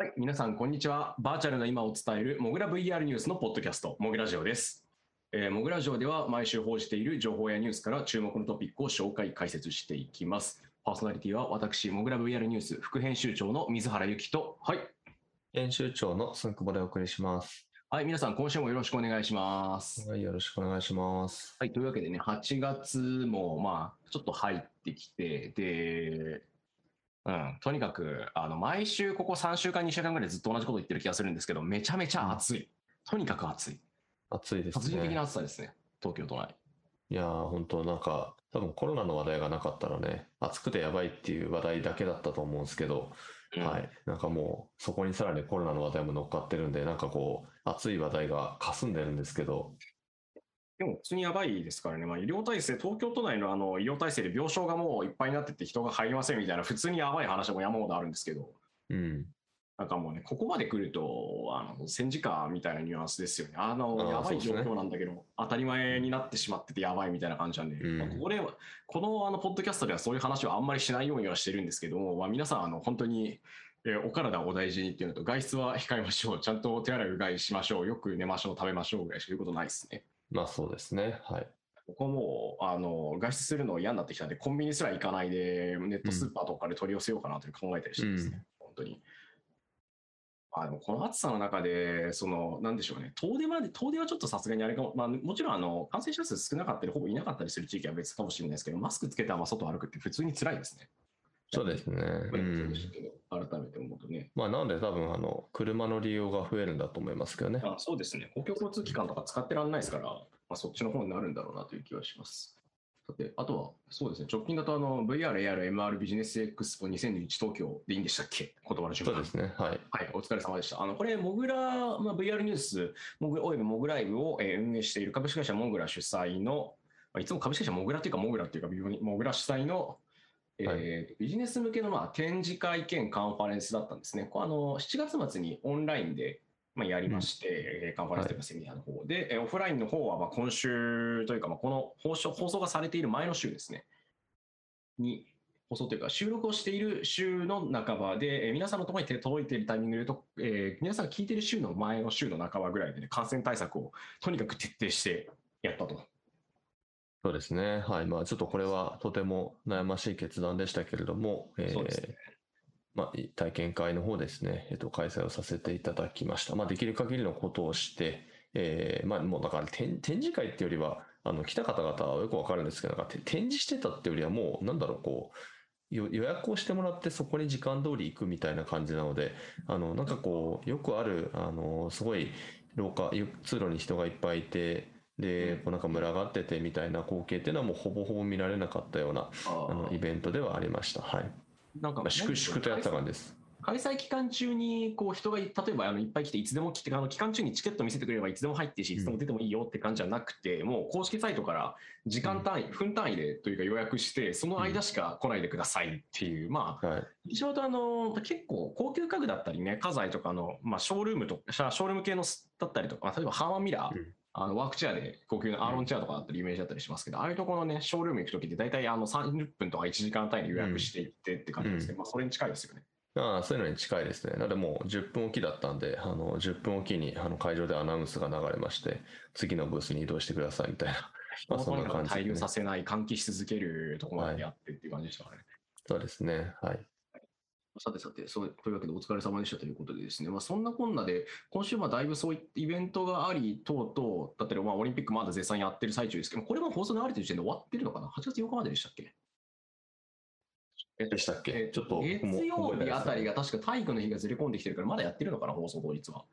はい、皆さん、こんにちは。バーチャルな今を伝える、モグラ VR ニュースのポッドキャスト、モグラジオです。えー、モグラジオでは、毎週報じている情報やニュースから注目のトピックを紹介、解説していきます。パーソナリティは、私、モグラ VR ニュース副編集長の水原由紀と、はい。編集長のすんくぼでお送りします。はい、皆さん、今週もよろしくお願いします。はい、よろしくお願いします。はい、というわけでね、8月も、まあ、ちょっと入ってきて、で、うん、とにかく、あの、毎週ここ3週間、2週間ぐらいずっと同じこと言ってる気がするんですけど、めちゃめちゃ暑い。とにかく暑い。暑いですね。殺人的な暑さですね、東京都内。いやー、本当なんか、多分コロナの話題がなかったらね、暑くてやばいっていう話題だけだったと思うんですけど、うんはい。なんかもう、そこにさらにコロナの話題も乗っかってるんで、なんかこう、熱い話題が霞んでるんですけど、でも普通にやばいですからね、まあ、医療体制、東京都内のあの医療体制で病床がもういっぱいになってて人が入りませんみたいな、普通にやばい話も山ほどあるんですけど、うん。なんかもうね、ここまで来ると、あの戦時下みたいなニュアンスですよね。あの、やばい状況なんだけど、当たり前になってしまっててやばいみたいな感じなんで、うん。まあこれは、このあのポッドキャストではそういう話はあんまりしないようにはしてるんですけども、まあ、皆さん、あの本当に、えーお体をお大事にっていうのと、外出は控えましょう、ちゃんと手洗いうがいしましょう、よく寝ましょう、食べましょうぐらいしか言うことないですね。まあそうですね。はい。ここもう、あの、外出するの嫌になってきたんで、コンビニすら行かないで、ネットスーパーとかで取り寄せようかなという考えたりしてですね、本当に。あでもこの暑さの中で、その、なんでしょうね、遠出まで、遠出はちょっとさすがにあれかも、まあ、もちろん、あの、感染者数少なかったり、ほぼいなかったりする地域は別かもしれないですけど、マスクつけたまま外歩くって普通に辛いですね。そうですね。うん。改めて思うとね。まあなんで多分、あの、車の利用が増えるんだと思いますけどね。あそうですね、公共交通機関とか使ってらんないですから、まあ、そっちの方になるんだろうなという気はします。さて、あとは、そうですね、直近だとあの VR、AR、MR ビジネスエクスポ2021東京でいいんでしたっけ？言葉の順番そうですね。はい。はい、お疲れ様でした。あの、これ、モグラ、まあ、VR ニュース、モグおよびモグライブを、えー運営している株式会社モグラ主催の、まあ、いつも株式会社モグラっていうか、モグラっていうか、モグラ主催の、えーはビジネス向けの、まあ、展示会兼カンファレンスだったんですね。これあの7月末にオンラインで、まあ、やりまして、えーカンファレンスというかセミナーの方。で、えーオフラインの方はまあ今週というか、まあ、この放送放送がされている前の週ですね、に放送というか収録をしている週の半ばで、えー皆さんのところに手届いているタイミングで言うと、えー皆さんが聞いている週の前の週の半ばぐらいで、ね、感染対策をとにかく徹底してやったと。そうですね。はい。まあちょっとこれはとても悩ましい決断でしたけれども、えーそうですねまあ、体験会の方ですね、えっと、開催をさせていただきました。まあ、できる限りのことをして、えーまあ、もうだから展展示会っていうよりは、あの来た方々はよくわかるんですけど、なんかて展示してたっていうよりは、もう、なんだろう、こう、よ予約をしてもらって、そこに時間通り行くみたいな感じなので、あのなんかこう、よくある、あのすごい廊下、ゆ通路に人がいっぱいいて、で、こうなんか群がっててみたいな光景っていうのはもうほぼほぼ見られなかったようなあのイベントではありました。はい。なんかまあ、粛々とやった感じです。開催期間中にこう人がい例えばあのいっぱい来ていつでも来てあの期間中にチケット見せてくれればいつでも入ってしいつでも出てもいいよって感じじゃなくて、もう公式サイトから時間単位、分単位でというか予約してその間しか来ないでくださいっていう、まあはい。一応とあの結構高級家具だったりね家財とかの、まあ、ショールームとショールーム系のだったりとか例えばハーマンミラー、うんあのワークチェアで高級なアーロンチェアとかだったり有名だったりしますけど、ああいうところのねショールーム行くときって大体あの30分とか1時間単位で予約していってって感じですね、まあ、それに近いですよね。ああ、そういうのに近いですね。なのでもう10分おきだったんで、あの、10分おきにあの会場でアナウンスが流れまして、次のブースに移動してくださいみたいな。まあそんな感じでね滞留させない、換気し続けるところまでやってっていう感じでしたからね。そうですね。はい。さてさて、そうというわけでお疲れ様でしたということでですね、まあ、そんなこんなで、今週まあだいぶそういったイベントがあり、等々、だったり、まあ、オリンピックまだ絶賛やってる最中ですけど、これも放送流れてる時点で終わってるのかな ?8 月8日まででしたっけ？えっとでしたっけ？えっとちょっと月曜日あたりが確か体育の日がずれ込んできてるから、まだやってるのかな、放送当日は。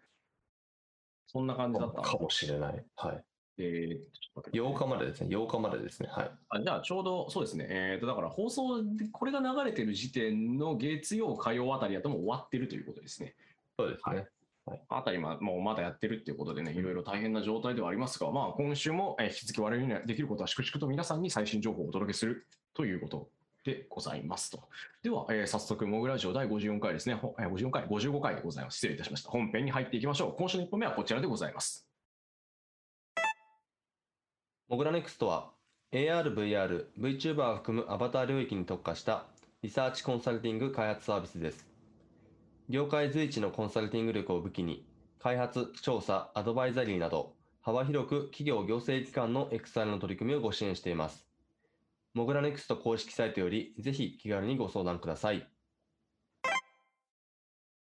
そんな感じだった。かもしれない。はい。えーちょっと待って8日までですね。8日までですね。はい。あじゃあちょうどそうですね、えー、とだから放送でこれが流れてる時点の月曜、火曜あたりだともう終わってるということですね。そうですね。あたりまもうまだやってるっていうことでね、いろいろ大変な状態ではありますが、まあ、今週もえー引き続き我々にできることは粛々と皆さんに最新情報をお届けするということでございますと。では、えー早速、モグラジオ第54回ですね、ほえー54回、55回でございます。失礼いたしました。本編に入っていきましょう。今週の1本目はこちらでございます。モグラネクストは AR、VR、VTuber を含むアバター領域に特化したリサーチコンサルティング開発サービスです。業界随一のコンサルティング力を武器に、開発、調査、アドバイザリーなど、幅広く企業行政機関の XR の取り組みをご支援しています。 Mogura NEXT 公式サイトより、ぜひ気軽にご相談ください。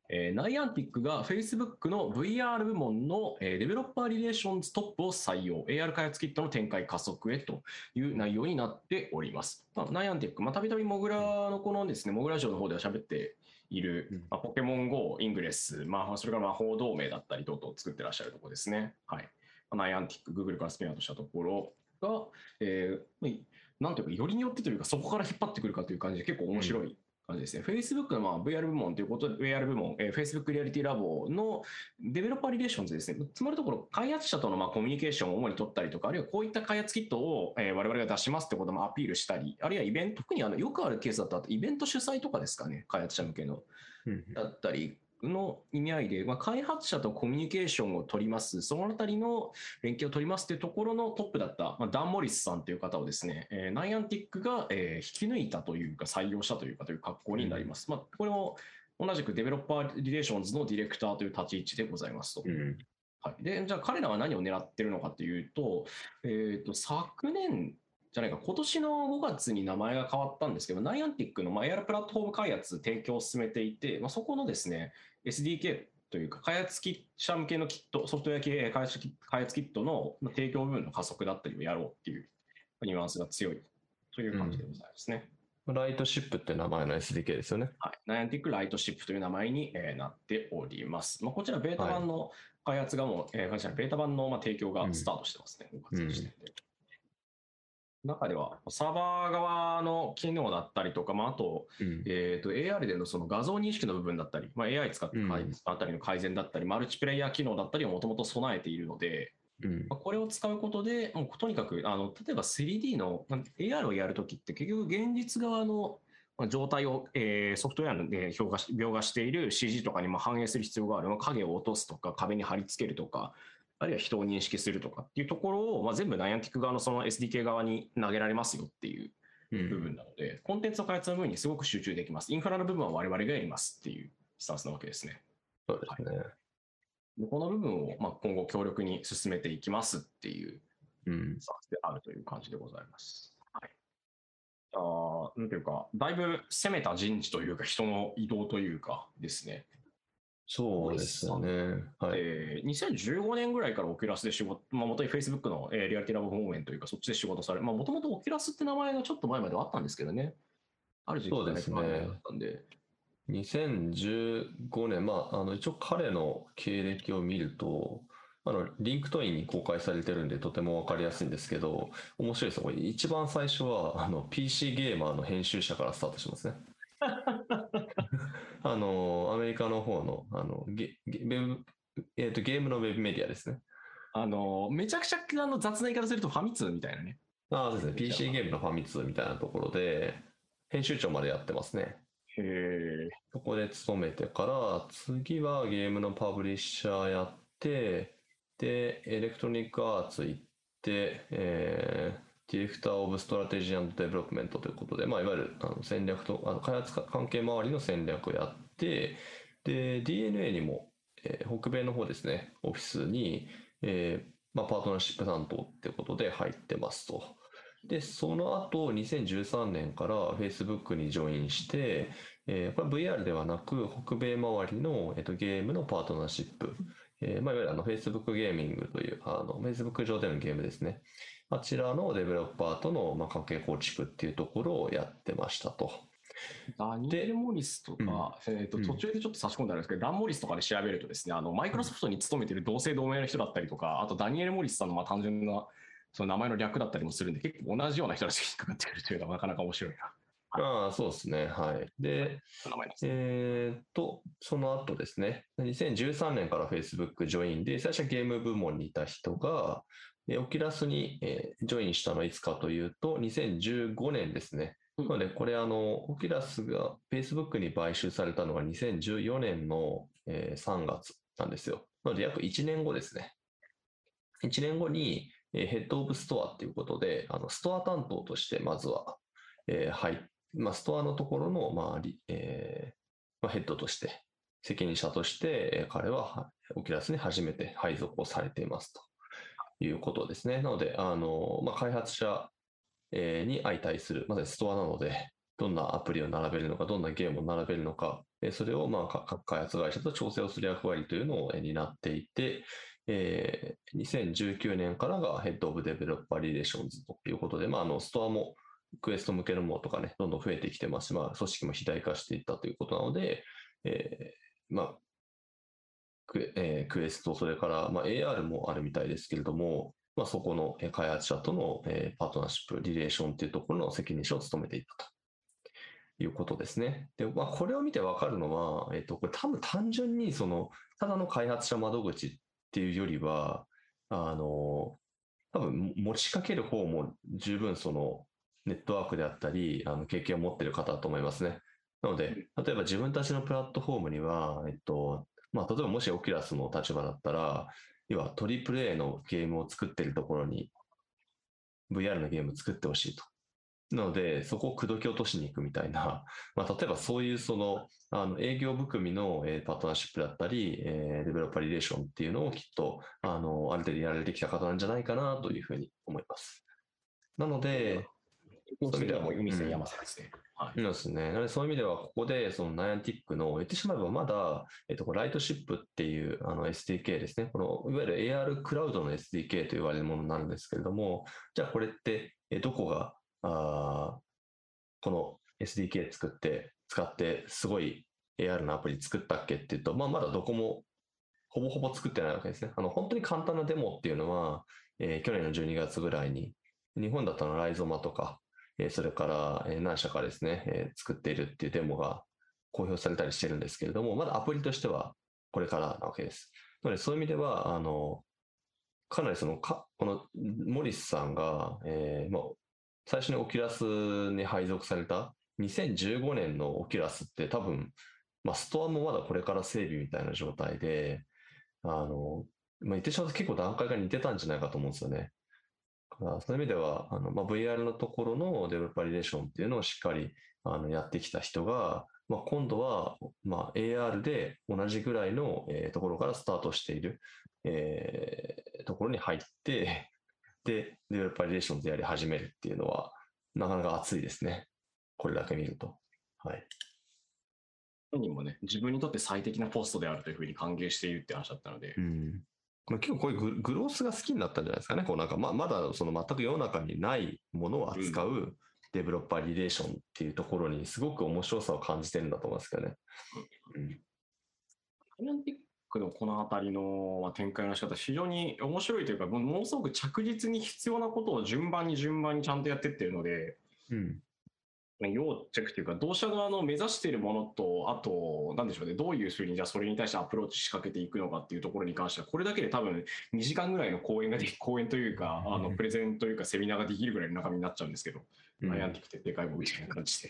えー、 Niantic が Facebook の VR 部門の、えー、デベロッパーリレーションズトップを採用、AR 開発キットの展開加速へという内容になっております。まあ、 Niantic、たびたびモグラのこのですね、モグラ城の方では喋っている、まあ、ポケモン GO、イングレス、まあ、それから魔法同盟だったり等々作ってらっしゃるところですね。はい。 Niantic、Google からスピンアウトしたところが、えー、なんというか、よりによってというか、そこから引っ張ってくるかという感じで結構面白い感じですね。Facebook のまあ VR 部門ということで、VR 部門、えー、Facebook リアリティラボのデベロッパーリレーションズですね。つまりところ、開発者とのまあコミュニケーションを主に取ったりとか、あるいはこういった開発キットを、えー、我々が出しますってこともアピールしたり、あるいはイベント、特にあのよくあるケースだと、イベント主催とかですかね、開発者向けの。だったり、の意味合いで、まあ、開発者とコミュニケーションを取ります、そのあたりの連携を取りますというところのトップだった、まあ、ダン・モリスさんという方をですね、えー、 Niantic が、えー、引き抜いたというか、採用したというかという格好になります。うん、まあ、これも同じくデベロッパーリレーションズのディレクターという立ち位置でございますと。うんはい、でじゃあ彼らは何を狙ってるのかというと、えーと、昨年じゃないか、今年の5月に名前が変わったんですけど、 Niantic の AR プラットフォーム開発、提供を進めていて、まあ、そこのですね、SDK というか、開発者向けのキット、ソフトウェア系開発開発キットの提供部分の加速だったりをやろうっていうニュアンスが強いという感じでございますね。うん、ライトシップって名前の SDK ですよね。はい。ナイアンティックライトシップという名前に、えなっております。まあ、こちらベータ版の開発がもう、はい、えー、ベータ版のまあ提供がスタートしてますね。うん、5月時点で。中では、サーバー側の機能だったりとか、まあ、あと、うん、えっ、ー、と、AR でのその画像認識の部分だったり、まあ、AI 使ってあたりの改善だったり、マルチプレイヤー機能だったりをもともと備えているので、うん、これを使うことで、もうとにかく、あの、例えば 3D の AR をやるときって結局現実側の状態を、えー、ソフトウェアで表画し描画している CG とかにも反映する必要がある。影を落とすとか、壁に貼り付けるとか、あるいは人を認識するとかっていうところを、まあ、全部ナイアンティック側のその SDK 側に投げられますよっていう部分なので、うん、コンテンツの開発の部分にすごく集中できます。インフラの部分は我々がやりますっていうスタンスなわけですね。そうですね。はい、この部分をまあ今後強力に進めていきますっていうスタンスであるという感じでございます。はい、あなんていうか、だいぶ攻めた人事というか、人の移動というかですね。そうですね。はい、えー、2015年ぐらいから Oculus で仕事、まあ、元に Facebook の、えー、 Reality Labs 方面というか、そっちで仕事され、まあ、もともと Oculus って名前がちょっと前まではあったんですけどね。ある時期そうですね。ったんで。2015年、まあ、あの一応彼の経歴を見ると、あの LinkedIn に公開されてるんでとても分かりやすいんですけど面白いですこれ一番最初はあの PC ゲーマーの編集者からスタートしますね あの、アメリカの方の、あの、ゲゲーえーと、ゲームのウェブメディアですね。あの、めちゃくちゃあの雑な言い方するとファミ通みたいなね。ああ、そうですね。PC ゲームのファミ通みたいなところで、編集長までやってますね。へえ。そこで勤めてから、次はゲームのパブリッシャーやって、で、エレクトロニックアーツ行って、えー、 Director of Strategy Development ということで、まあ、いわゆるあの戦略とあの開発関係周りの戦略をやって、で、 DeNA にも、えー、北米の方ですね、オフィスに、えーまあ、パートナーシップ担当ってことで入ってますと。で、その後、2013年から Facebook にジョインして、えー、これ VR ではなく、北米周りの、えーと、ゲームのパートナーシップ、えーまあ、いわゆるあの Facebook ゲーミングという、あの Facebook 上でのゲームですね。あちらのデベロッパーとの関係構築っていうところをやってましたと。ダニエル・モリスとか、うん、えーと、途中でちょっと差し込んであるんですけど、うん、ラン・モリスとかで調べるとですね、あのマイクロソフトに勤めている同姓同名の人だったりとか、あとダニエル・モリスさんのまあ単純なその名前の略だったりもするんで、結構同じような人たちが引っかかってくるというのはなかなか面白いな。ああ、そうですね。はい。で、えー、っと、その後ですね、2013年から Facebook ジョインで、最初はゲーム部門にいた人が、オキラスに、えー、ジョインしたのはいつかというと、2015年ですね。なので、これ、あの、オキラスが Facebook に買収されたのが2014年の、えー、3月なんですよ。なので、約1年後ですね。1年後に、えー、ヘッドオブストアっていうことで、あのストア担当としてまずは、えー、入まあ、ストアのところの、まあえまあ、ヘッドとして責任者として彼はオキュラスに初めて配属をされていますということですね。なので、あのまあ、開発者に相対する、まさにストアなので、どんなアプリを並べるのか、どんなゲームを並べるのか、それをまあ各開発会社と調整をする役割というのを担っていて、え、2019年からが Head of Developer Relations ということで、まあ、あのストアもクエスト向けのものとかね、どんどん増えてきてますし、まあ、組織も肥大化していったということなので、えー、まあ、ク,、えー、クエスト、それから、まあ、AR もあるみたいですけれども、まあ、そこの開発者との、えー、パートナーシップ、リレーションというところの責任者を務めていたということですね。で、まあ、これを見てわかるのは、えっ、ー、と、これ多分単純にその、ただの開発者窓口っていうよりは、あの、多分持ちかける方も十分そのネットワークであったり、あの経験を持っている方だと思いますね。なので、例えば自分たちのプラットフォームには、えっと、まあ、例えばもしオキュラスの立場だったら、要はトリプル A のゲームを作ってるところに VR のゲーム作ってほしいと。なので、そこを口説き落としに行くみたいな、まあ、例えばそういうその、あの営業含みの、えー、パートナーシップだったり、えー、デベロッパーリレーションっていうのをきっと、あの、ある程度やられてきた方なんじゃないかなというふうに思います。なので、そういう意味ではもう海線山瀬ですね。はい。ですね。なのでそういう意味では、ここで、そのナイアンティックの、言ってしまえばまだ、えっと、ライトシップっていうあの SDK ですね。この、いわゆる AR クラウドの SDK と言われるものになるんですけれども、じゃあこれって、えどこが、あこの SDK 作って、使って、すごい AR のアプリ作ったっけっていうと、まあ、まだどこも、ほぼほぼ作ってないわけですね。あの、本当に簡単なデモっていうのは、えー、去年の12月ぐらいに、日本だったらライゾマとか、それから何社かですね、作っているっていうデモが公表されたりしてるんですけれども、まだアプリとしてはこれからなわけです。なので、そういう意味では、あの、かなりその、かこのモリスさんが、えー、まあ、最初にオキュラスに配属された2015年のオキュラスって多分、まあ、ストアもまだこれから整備みたいな状態で、あの、まあ、言ってしまうと結構段階が似てたんじゃないかと思うんですよね。からそういう意味では、あのまあ、VR のところのデベロッパーリレーションっていうのをしっかりあのやってきた人が、まあ、今度は、まあ、AR で同じぐらいの、えー、ところからスタートしている、えー、ところに入って、で、デベロッパーリレーションでやり始めるっていうのは、なかなか熱いですね。これだけ見ると。はい。本人もね、自分にとって最適なポストであるというふうに歓迎しているって話だったので、うん、まあ、結構こういうグロースが好きになったんじゃないですかね。こうなんかままだその全く世の中にないものを扱うデベロッパーリレーションっていうところにすごく面白さを感じてるんだと思いますけどね。うん。アナンティックのこの辺りの展開の仕方、非常に面白いというか、ものすごく着実に必要なことを順番に順番にちゃんとやってってるので、うん、要チェックというか、同社側の目指しているものと、あと、なんでしょうね、どういうふうに、じゃあそれに対してアプローチ仕掛けていくのかっていうところに関しては、これだけで多分2時間ぐらいの講演ができ、講演というか、あのプレゼンというか、セミナーができるぐらいの中身になっちゃうんですけど、うん、アイアンティックってでかいもみたいな感じで。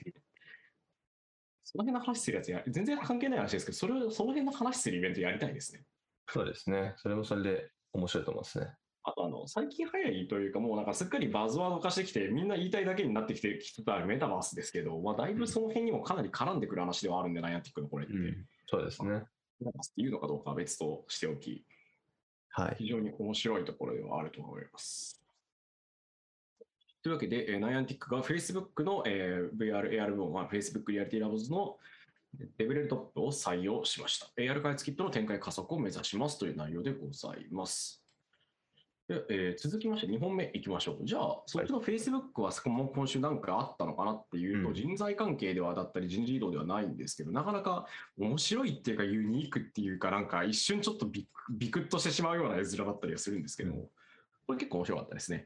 その辺の話するやつや、全然関係ない話ですけど、それを、その辺の話するイベントやりたいですね。そうですね。それもそれで面白いと思いますね。あとあの、最近早いというか、もうなんかすっかりバズワード化してきて、みんな言いたいだけになってきてきてたメタバースですけど、まあ、だいぶその辺にもかなり絡んでくる話ではあるんで、ナイアンティックのこれって。うん、そうですね。メタバースっていうのかどうかは別としておき、はい、非常に面白いところではあると思います。というわけで、ナイアンティックが Facebook の、えー、VR、AR 部門は Facebook リアリティラボズのレベルトップを採用しました。AR 開発キットの展開加速を目指しますという内容でございます。でえー、続きまして2本目いきましょう。じゃあ、そっちの Facebook はも今週なんかあったのかなっていうと、人材関係ではだったり人事異動ではないんですけど、なかなか面白いっていうかユニークっていうか、なんか一瞬ちょっとビクッとしてしまうような絵面だったりはするんですけども、これ結構面白かったですね。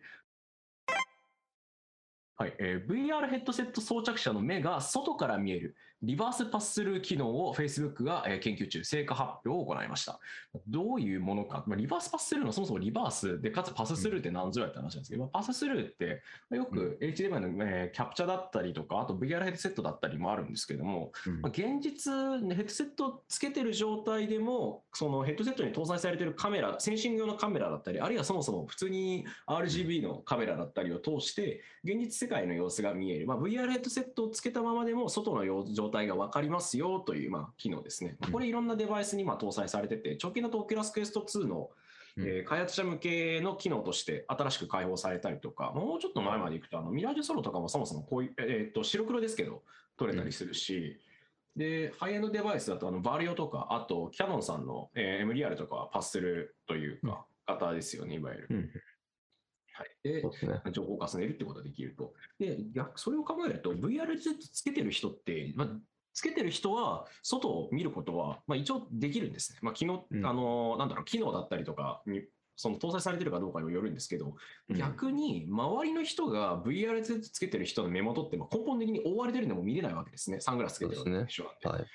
はい、えー、VR ヘッドセット装着者の目が外から見えるリバースパススルー機能を Facebook が研究中、成果発表を行いました。どういうものか、まあ、リバースパススルーのそもそもリバースで、かつパススルーって何ぞやって話なんですけど、パススルーってよく HDMI の、えー、キャプチャだったりとか、あと VR ヘッドセットだったりもあるんですけども、まあ、現実、ヘッドセットつけてる状態でも、そのヘッドセットに搭載されてるカメラ、センシング用のカメラだったり、あるいはそもそも普通に RGB のカメラだったりを通して、現実世界の様子が見える。まあ、VR ヘッドセットをつけたままでも、外の状状態が分かりますよという、まあ、機能ですね。これいろんなデバイスにまあ搭載されてて、直近だと Oculus Quest 2のうんえー開発者向けの機能として新しく開放されたりとか、もうちょっと前までいくと、あのミラージュソロとかもそもそもこういう、えーっと白黒ですけど、撮れたりするし、で、ハイエンドデバイスだと、あのバリオとか、あとキャノンさんの、えー MDR とかはパスするというか、型ですよね、いわゆる。うんはい、でね。情報を重ねるってことができると。で、逆それを考えると、VR つけてる人って、まあ、つけてる人は、外を見ることは、まあ、一応できるんですね。まあ、機能、うんあの、なんだろう、機能だったりとかに、その搭載されてるかどうかにもよるんですけど、うん逆に周りの人が VR つけてる人の目元ってまあ根本的に覆われてるのも見れないわけですね。サングラスつけてる人なんで。はい。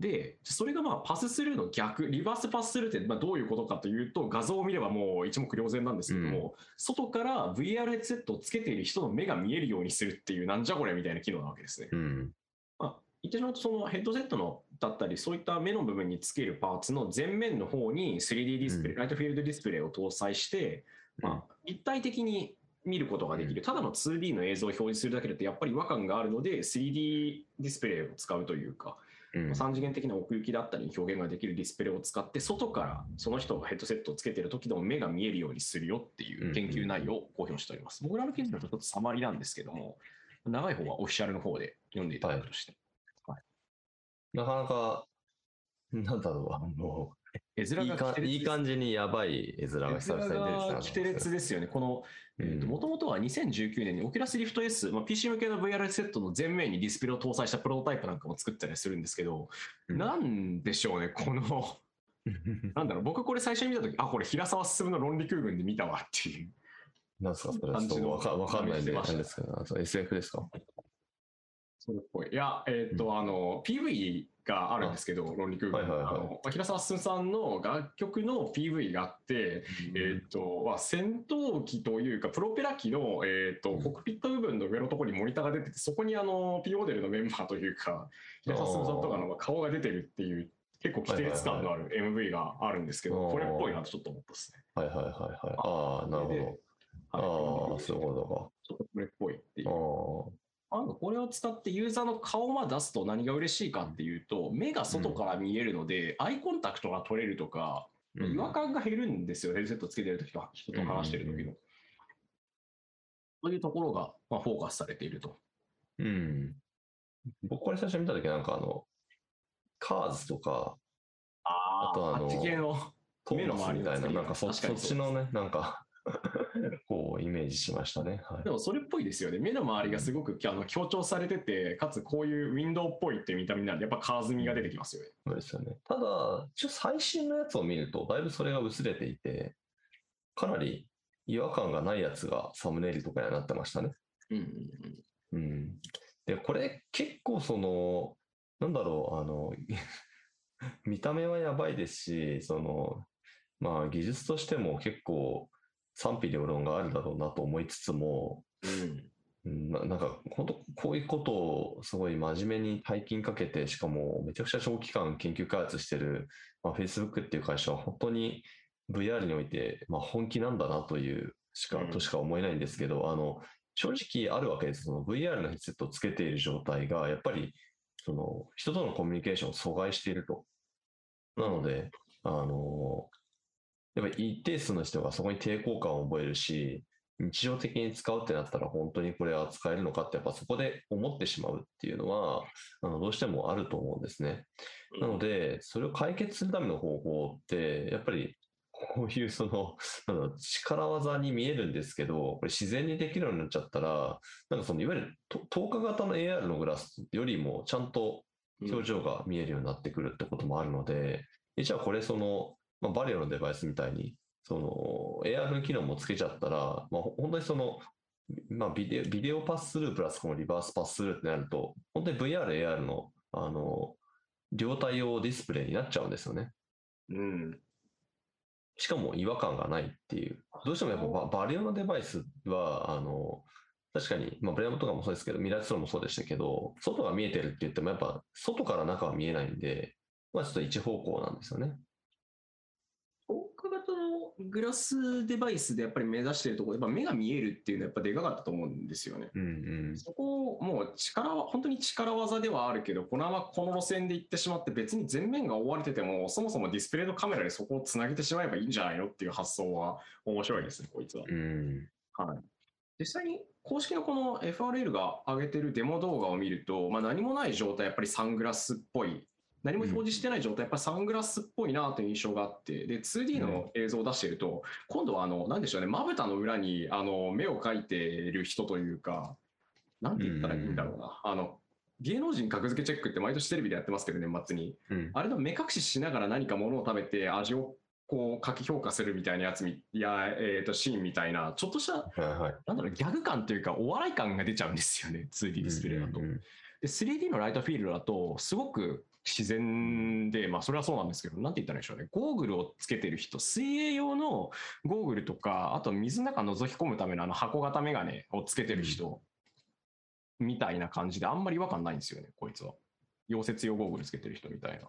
で、それがまあパススルーの逆、リバースパススルーってまあどういうことかというと、画像を見ればもう一目瞭然なんですけども、外から VR ヘッドセットをつけている人の目が見えるようにするっていう、なんじゃこれみたいな機能なわけですね。うん。まあ、言ってしまうと、そのヘッドセットのだったり、そういった目の部分につけるパーツの前面の方に 3D ディスプレイ、うんライトフィールドディスプレイを搭載して、まあ、立体的に見ることができる、ただの 2D の映像を表示するだけだとやっぱり違和感があるので 3D ディスプレイを使うというか、うん。3次元的な奥行きだったり表現ができるディスプレイを使って外からその人がヘッドセットをつけてる時でも目が見えるようにするよっていう研究内容を公表しております。僕らの記事だとちょっとサマリなんですけども長い方はオフィシャルの方で読んでいただくとして、なかなか、なんだろう、あの、絵面いいかがいい感じにやばい絵面が久々に出てきた絵面ながキテレツですよね。このうん。もともとは2019年に Oculus Rift S、まあ、PC 向けの VR セットの前面にディスプレイを搭載したプロトタイプなんかも作ったりするんですけど、うん。なんでしょうね、この、なんだろう、僕これ最初に見たとき、あ、これ平沢進の論理空軍で見たわっていう。なんですかそれ。ちょっとわかわかんないんで、見てましたなんですけど、SF ですか？それっぽい。いや、えーっと、あの、PV があるんですけど、論理空軍。はいはいはいあのまあ平沢進さんの楽曲の PV があって、えーっと、まあ、戦闘機というか、プロペラ機の、えーっと、うんコックピット部分の上のところにモニターが出てて、そこにあの、P モデルのメンバーというか、平沢進さんとかの顔が出てるっていう、結構規定感のある MV があるんですけど、はいこれっぽいなとちょっと思ったですね。はいはいはいはい。ああ、なるほど。はいああ、そういうこちょっとこれっぽいっていう。とあのこれを使ってユーザーの顔を出すと何が嬉しいかっていうと、目が外から見えるので、アイコンタクトが取れるとか、か。違和感が減るんですよ、ヘルセットつけてるときと人と話してるときの。そういうところが、まあ、フォーカスされていると。うん。僕これ最初見たときなんかあの、カーズとか、ああとあの目の周りみたいな、なんかそそっちのね、なんか、メージしましたね。はいで。もそれっぽいですよね。目の周りがすごくあの強調されてて、かつこういうウィンドウっぽいって見た目になると、やっぱカーズミが出てきますよね。そうですよね。ただ、一応最新のやつを見ると、だいぶそれが薄れていて、かなり違和感がないやつがサムネイルとかにはなってましたね。うんうんうんうん。で、これ結構その、なんだろう、あの、見た目はやばいですし、その、まあ技術としても結構賛否両論があるだろうなと思いつつも、うんうんななんか本当こういうことをすごい真面目に大金かけて、しかもめちゃくちゃ長期間研究開発してる、まあ、Facebook っていう会社は本当に VR において、まあ、本気なんだなというしか、うんとしか思えないんですけど、あの、正直あるわけです。その VR のヘッドセットをつけている状態が、やっぱり、その、人とのコミュニケーションを阻害していると。なので、あの、やっぱり一定数の人がそこに抵抗感を覚えるし、日常的に使うってなったら本当にこれは使えるのかってやっぱそこで思ってしまうっていうのは、あのどうしてもあると思うんですね。なので、それを解決するための方法って、やっぱりこういうその、なん力技に見えるんですけど、これ自然にできるようになっちゃったら、なんかそのいわゆる透過型の AR のグラスよりもちゃんと表情が見えるようになってくるってこともあるので、えじゃあこれその、まあ、バリオのデバイスみたいに、その AR の機能もつけちゃったら、まあ、ほ本当にその、まあ、ビデオビデオパススループラスこのリバースパススルーってなると、本当に VR、AR の、あの、両対応ディスプレイになっちゃうんですよね。うんしかも違和感がないっていう。どうしてもやっぱババリオのデバイスは、あの、確かに、まあ、ブレアムとかもそうですけど、ミラージスローもそうでしたけど、外が見えてるって言っても、やっぱ外から中は見えないんで、まあちょっと一方向なんですよね。グラスデバイスでやっぱり目指しているところ、やっぱ目が見えるっていうのはやっぱでかかったと思うんですよね。うんうん。そこをもう力は、本当に力技ではあるけど、このままこの路線で行ってしまって、別に全面が覆われてても、そもそもディスプレイのカメラでそこをつなげてしまえばいいんじゃないのっていう発想は面白いですね、こいつは。うん。はい。実際に公式のこの FRL が上げてるデモ動画を見ると、まあ、何もない状態、やっぱりサングラスっぽい、何も表示してない状態、やっぱりサングラスっぽいなという印象があって、で、2D の映像を出していると、今度はあの、なんでしょうね、まぶたの裏にあの目を描いている人というか、なんて言ったらいいんだろうな、あの、芸能人格付けチェックって毎年テレビでやってますけど、年末に。うん。あれの目隠ししながら何かものを食べて味をこう書き評価するみたいなやつみや、えー、とシーンみたいな、ちょっとしたはいはい。なんだろう、ギャグ感というか、お笑い感が出ちゃうんですよね、2D ディスプレイだと。で、3D のライトフィールドだと、すごく自然で、まあ、それはそうなんですけど、なんて言ったらいいんでしょうね、ゴーグルをつけてる人、水泳用のゴーグルとか、あと水の中覗き込むためのあの箱型メガネをつけてる人みたいな感じで、あんまり違和感ないんですよね、こいつは。溶接用ゴーグルつけてる人みたいな。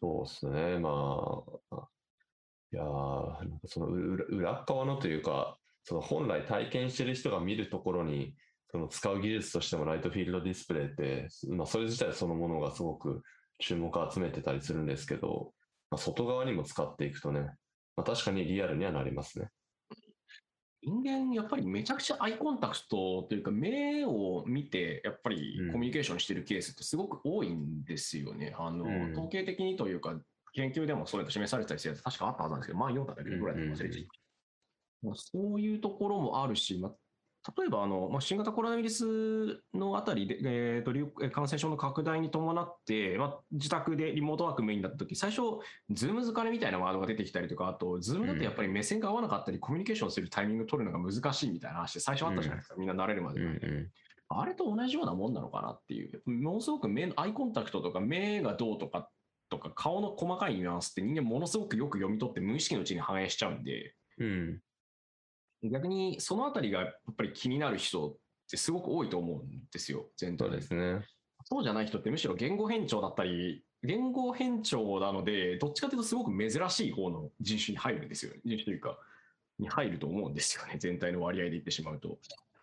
そうですね。まあ、いやーなんかその裏裏側のというか、その本来体験してる人が見るところに、その使う技術としてもライトフィールドディスプレイって、まあ、それ自体そのものがすごく注目を集めてたりするんですけど、まあ、外側にも使っていくとね、まあ、確かにリアルにはなりますね。人間、やっぱりめちゃくちゃアイコンタクトというか、目を見て、やっぱりうんコミュニケーションしてるケースってすごく多いんですよね。あの、うん統計的にというか、研究でもそういうの示されてたりするやつ確かあったはずなんですけど、まあ4だったけどぐらいだったか忘れていたまあそういうところもあるし、まあ例えばあの、まあ、新型コロナウイルスのあたりで、えーと感染症の拡大に伴って、まあ、自宅でリモートワークメインだったとき、最初、ズーム疲れみたいなワードが出てきたりとか、あと、ズームだとやっぱり目線が合わなかったり、コミュニケーションするタイミング取るのが難しいみたいな話で最初あったじゃないですか、みんな慣れるまでうんうあれと同じようなもんなのかなっていう、ものすごく目のアイコンタクトとか目がどうとかとか顔の細かいニュアンスって人間ものすごくよく読み取って無意識のうちに反映しちゃうんで、ん。うん。逆にそのあたりがやっぱり気になる人ってすごく多いと思うんですよ、全そう体ですね。そうじゃない人ってむしろ言語変調だったり、言語変調なので、どっちかというとすごく珍しい方の人種に入るんですよね。人種というか、に入ると思うんですよね。全体の割合で言ってしまうと。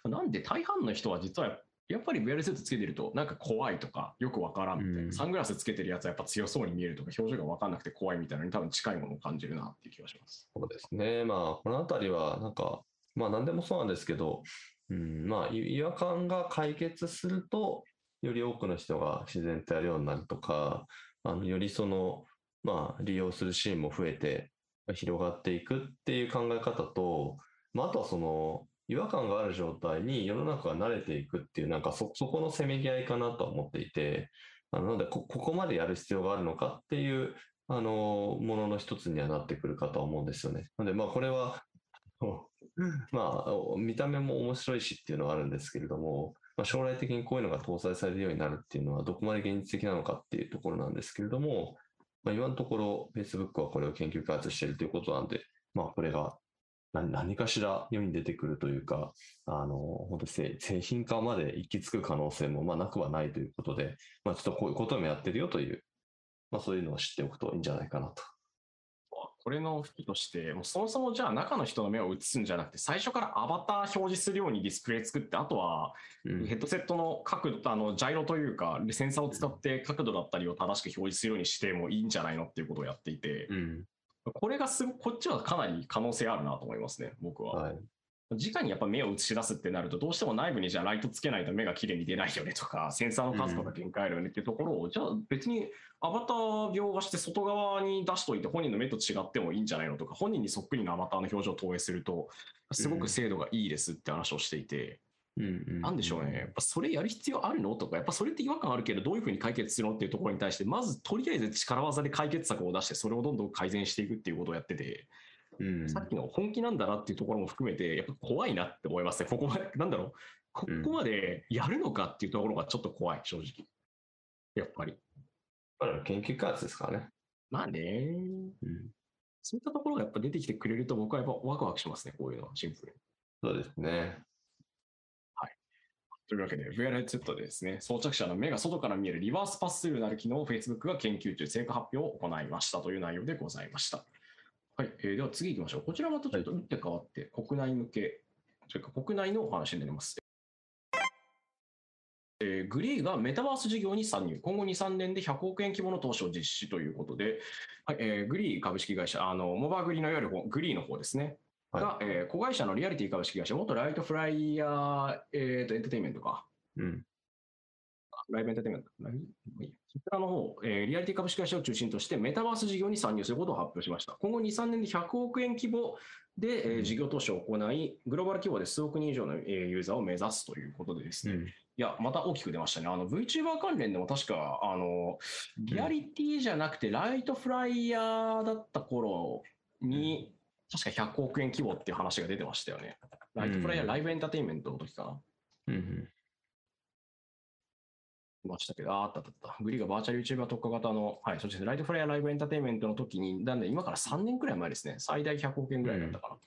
なんで大半の人は実はやっぱりウェルセットつけてるとなんか怖いとかよくわからんみたいな、うんサングラスつけてるやつはやっぱ強そうに見えるとか表情がわかんなくて怖いみたいなのに多分近いものを感じるなっていう気がします。そうですね。まあ、このあたりは、なんか、まあ、何でもそうなんですけど、うん、まあ、違和感が解決すると、より多くの人が自然とやるようになるとか、あのよりその、まあ、利用するシーンも増えて、広がっていくっていう考え方と、まあ、あとはその、違和感がある状態に世の中が慣れていくっていう、なんかそ、そこのせめぎ合いかなとは思っていて、あのなのでこ、ここまでやる必要があるのかっていう、あの、ものの一つにはなってくるかと思うんですよね。なので、まあ、これは、まあ、見た目も面白いしっていうのはあるんですけれども、まあ、将来的にこういうのが搭載されるようになるっていうのは、どこまで現実的なのかっていうところなんですけれども、まあ、今のところ、Facebook はこれを研究開発しているということなんで、まあ、これが何かしら世に出てくるというか、あの、本当製製品化まで行き着く可能性も、まあ、なくはないということで、まあ、ちょっとこういうこともやってるよという、まあ、そういうのを知っておくといいんじゃないかなと。これの吹きとして、もうそもそもじゃあ中の人の目を映すんじゃなくて、最初からアバター表示するようにディスプレイ作って、あとはうんヘッドセットの角度、あの、ジャイロというか、センサーを使って角度だったりを正しく表示するようにしてもいいんじゃないのっていうことをやっていて、うん。これがすごこっちはかなり可能性あるなと思いますね、僕は。はい。直にやっぱ目を映し出すってなると、どうしても内部にじゃあライトつけないと目が綺麗に出ないよねとか、センサーの数とか限界あるよねっていうところを、じゃあ別にアバター描画して外側に出しといて本人の目と違ってもいいんじゃないのとか、本人にそっくりなアバターの表情を投影すると、すごく精度がいいですって話をしていて、なんでしょうね、やっぱそれやる必要あるの？とか、やっぱそれって違和感あるけど、どういうふうに解決するのっていうところに対して、まずとりあえず力技で解決策を出して、それをどんどん改善していくっていうことをやってて、うんさっきの本気なんだなっていうところも含めて、やっぱ怖いなって思いますね。ここまで、なんだろう、ここまでやるのかっていうところがちょっと怖い、正直。やっぱり。まあ研究開発ですからね。まあね、うん。そういったところがやっぱ出てきてくれると、僕はやっぱワクワクしますね、こういうのは、シンプルに。そうですね。というわけで、VR ヘッドセットでですね、装着者の目が外から見えるリバースパススルーなる機能を Facebook が研究中、成果発表を行いましたという内容でございました。はい、えーでは次行きましょう。こちらまたちょっと打って変わって、国内向け、それから国内のお話になります。えーグリーがメタバース事業に参入、今後2、3年で100億円規模の投資を実施ということで、はいえーグリー株式会社、あのモバグリのいわゆる方グリーの方ですね、はいが、えー子会社のリアリティ株式会社、元ライトフライヤー、えーとエンターテインメントか、うん。ライブエンターテインメント、何まあいいやそちらの方、えーリアリティ株式会社を中心としてメタバース事業に参入することを発表しました。今後2、3年で100億円規模で、えー事業投資を行い、グローバル規模で数億人以上の、えーユーザーを目指すということでですね、うん。いや、また大きく出ましたね。あの VTuber 関連でも確か、あの、リアリティじゃなくて、ライトフライヤーだった頃に、確か100億円規模っていう話が出てましたよね。ライトフライヤー、うんライブエンターテインメントの時かな。うんうん。いましたけど、ああったあったあった。グリがバーチャル YouTuber 特化型の、はい、そうですね、ライトフライヤーライブエンターテインメントの時に、なんで今から3年くらい前ですね、最大100億円ぐらいだったか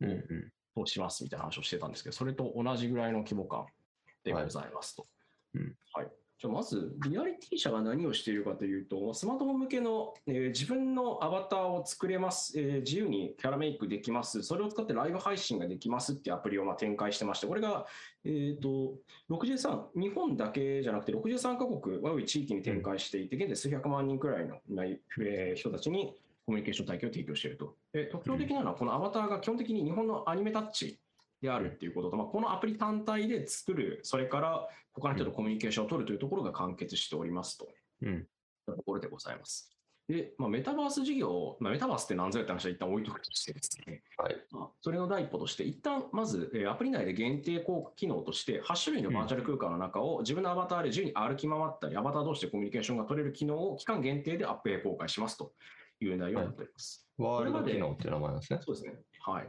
な、うんうん。投資しますみたいな話をしてたんですけど、それと同じぐらいの規模感でございますと。はいうんはいじゃまず、リアリティ社が何をしているかというと、スマートフォン向けの、えー自分のアバターを作れます、えー自由にキャラメイクできます、それを使ってライブ配信ができますっていうアプリをま展開してまして、これが、えー、と63、日本だけじゃなくて、63カ国、および地域に展開していて、現在数百万人くらいのえー人たちにコミュニケーション体系を提供していると。で特徴的なのは、このアバターが基本的に日本のアニメタッチであるっていうことと、まあ、このアプリ単体で作る、それから他の人とコミュニケーションを取るというところが完結しておりますと。うん。ところでございます。で、まあ、メタバース事業、まあ、メタバースって何ぞやって話は一旦置いとくとしてですね、はい。まあそれの第一歩として、一旦まず、えーアプリ内で限定効果機能として、8種類のバーチャル空間の中を自分のアバターで自由に歩き回ったり、アバター同士でコミュニケーションが取れる機能を期間限定でアップへ公開しますという内容になっております。ワールド機能っていう名前ですね。そうですね。はい。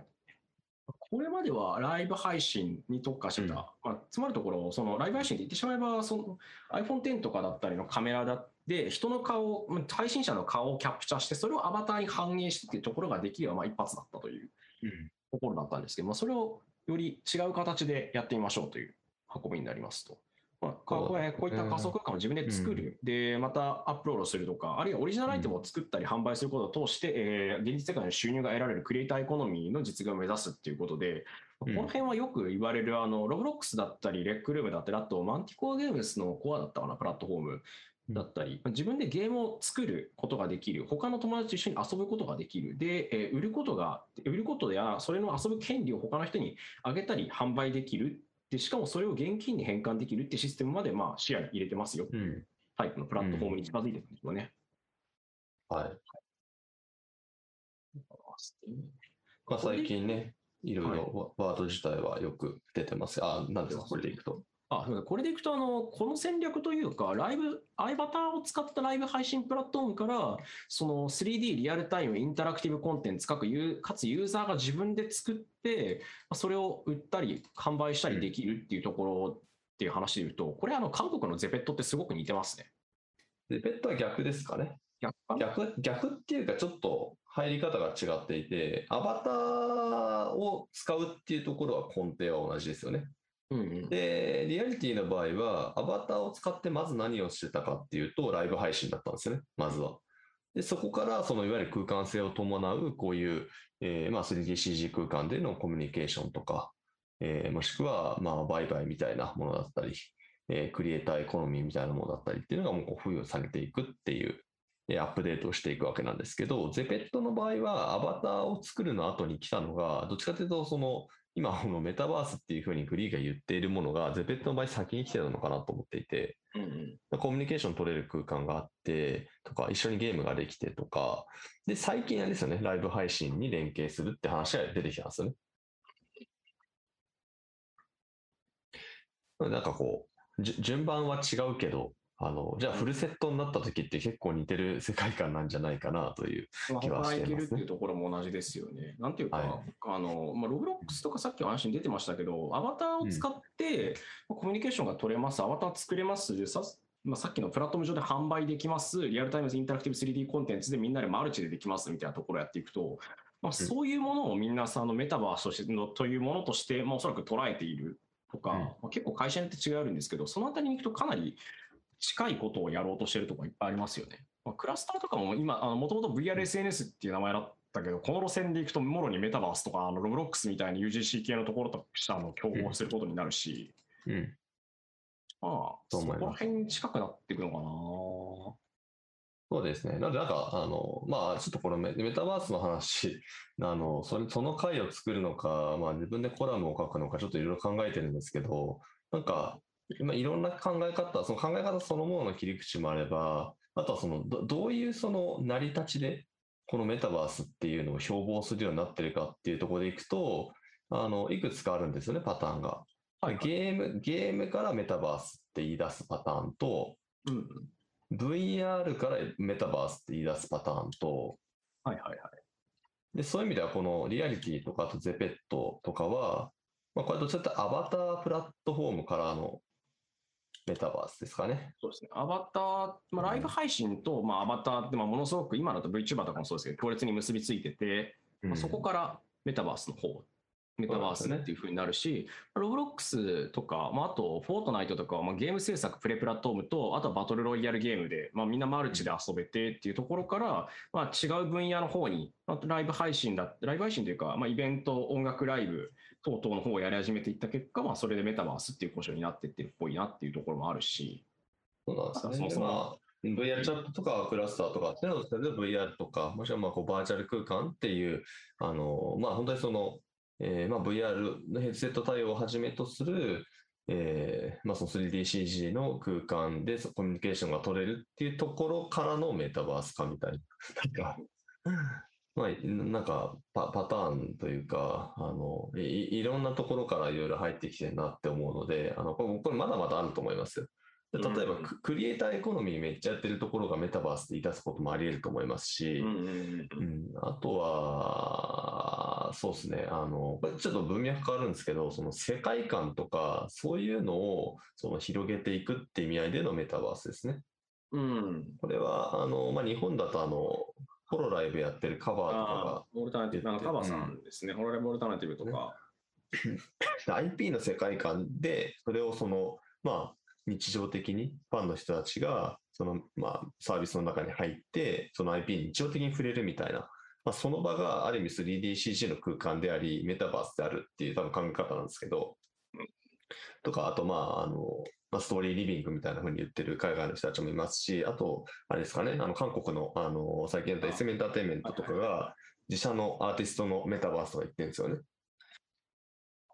これまではライブ配信に特化してた、うんまあ、つまるところ、そのライブ配信って言ってしまえば、その iPhone X とかだったりのカメラだで、人の顔、まあ配信者の顔をキャプチャーして、それをアバターに反映してっていうところができれば、まあ一発だったというところだったんですけど、まあ、それをより違う形でやってみましょうという運びになりますと。まあ、こうこういった仮想空間を自分で作る、で、またアップロードするとか、あるいはオリジナルアイテムを作ったり販売することを通して、えー現実世界の収入が得られるクリエイターエコノミーの実現を目指すっていうことで、うん。この辺はよく言われる、あの、ロブロックスだったり、レックルームだったり、あと、マンティコアゲームスのコアだったかな、プラットフォームだったり、自分でゲームを作ることができる、他の友達と一緒に遊ぶことができる、で、えー売ることが、売ることや、それの遊ぶ権利を他の人にあげたり、販売できる。で、しかもそれを現金に変換できるってシステムまで、まあ、視野に入れてますよ。うん。タイプのプラットフォームに近づいてるんですよね。はい。まあ、最近ね、いろいろワワード自体はよく出てます。あ、なんですか、これでいくと。あこれでいくとあの、この戦略というか、ライブ、アイバターを使ったライブ配信プラットフォームから、その 3D リアルタイムインタラクティブコンテンツ、各かつユーザーが自分で作って、まあそれを売ったり、販売したりできるっていうところっていう話で言うと、これ、あの韓国のゼペットってすごく似てますね。で、ペットは逆ですかね。逆逆、逆っていうか、ちょっと入り方が違っていて、アバターを使うっていうところは根底は同じですよね。うんうん。で、リアリティの場合は、アバターを使ってまず何をしてたかっていうと、ライブ配信だったんですよね、まずは。で、そこから、そのいわゆる空間性を伴う、こういう、えーまあ、3DCG 空間でのコミュニケーションとか、えーもしくは、まあ、売買みたいなものだったり、えークリエイターエコノミーみたいなものだったりっていうのがもうこう付与されていくっていう、アップデートをしていくわけなんですけど、ゼペットの場合は、アバターを作るの後に来たのが、どっちかというと、その、今、このメタバースっていうふうにグリーが言っているものが、ゼペットの場合先に来てたのかなと思っていて、うんうんコミュニケーション取れる空間があって、とか、一緒にゲームができてとか、で、最近あれですよね、ライブ配信に連携するって話が出てきたんですよね。なんかこう、順番は違うけど、あの、じゃあフルセットになった時って結構似てる世界観なんじゃないかなという。まあ、気はしています。ねるっていうところも同じですよね。なんていうか、はい。あのまあ、ロブロックスとかさっきお話に出てましたけど、アバターを使ってまあコミュニケーションが取れます、アバター作れます、でさまあ、さっきのプラットフォーム上で販売できます、リアルタイムインタラクティブ 3D コンテンツでみんなでマルチでできますみたいなところをやっていくと、まあ、そういうものをみんなさ、あのメタバースとしてのというものとして、まあ、おそらく捉えているとか、うん。まあ、結構会社によって違いあるんですけど、そのあたりに行くとかなり近いことをやろうとしてるところいっぱいありますよね。まあ、クラスターとかも今、もともと VRSNS っていう名前だったけど、この路線で行くと、もろにメタバースとか、あのロブロックスみたいな UGC 系のところとあの競合することになるし、うん。まあ、そこら辺に近くなっていくのかそうですね。なんで、なんか、あの、まあ、ちょっとこのメメタバースの話、あの、それ、その回を作るのか、まあ、自分でコラムを書くのか、ちょっといろいろ考えてるんですけど、なんか、今いろんな考え方、その考え方そのものの切り口もあれば、あとはその、どどういうその成り立ちで、このメタバースっていうのを標榜するようになってるかっていうところでいくと、あの、いくつかあるんですよね、パターンが。な。はい。ゲーム、ゲームからメタバースって言い出すパターンと、うん。VR からメタバースって言い出すパターンと、はいはいはい。で、そういう意味ではこのリアリティとかあとゼペットとかは、まあ、これどちらかというとアバタープラットフォームからのメタバースですかね。そうですね。アバター、まあ、ライブ配信と、まあ、アバターって、まあ、ものすごく今だと VTuber とかもそうですけど、強烈に結びついてて、まあ、そこからメタバースの方、メタバースっていう風になるし、ロブロックスとか、まあ、あと、フォートナイトとかは、まあ、ゲーム制作、プレプラットフォームと、あとはバトルロイヤルゲームで、まあ、みんなマルチで遊べてっていうところから、まあ、違う分野の方に、まあ、ライブ配信だ、ライブ配信というか、まあ、イベント、音楽ライブ等々の方をやり始めていった結果、まあ、それでメタバースっていう故障になっていってるっぽいなっていうところもあるし、そうなんですよね。そもそも。まあ VR チャットとかクラスターとかっていうのは、VR とか、もしくはまあこうバーチャル空間っていう、あの、まあ本当にその、えーまあ VR のヘッドセット対応をはじめとする、えーまあその 3DCG の空間でそコミュニケーションが取れるっていうところからのメタバース化みたいな。なんか、まあ、なんかパパターンというか、あの、いいろんなところからいろいろ入ってきてるなって思うので、あの、これこれまだまだあると思いますよ。で例えばうんク、クリエイターエコノミーめっちゃやってるところがメタバースで言い出すこともあり得ると思いますし、うん、あとは、そうですね、あの、これちょっと文脈変わるんですけど、その世界観とか、そういうのをその広げていくって意味合いでのメタバースですね。うん。これは、あの、まあ、日本だと、あの、ホロライブやってるカバーとかああ、オルタナティブ、あの、カバさんですね。ホロレブオルタナティブとか。が、IP の世界観で、それをその、まあ、日常的にファンの人たちが、その、まあ、サービスの中に入って、その IP に日常的に触れるみたいな、まあ、その場がある意味 3DCG の空間であり、メタバースであるっていう多分考え方なんですけど、とか、あと、まあ、あの、まあ、ストーリーリビングみたいな風に言ってる海外の人たちもいますし、あと、あれですかね、あの、韓国の、あの、最近やった SM エンターテインメントとかが、自社のアーティストのメタバースとか言ってるんですよね。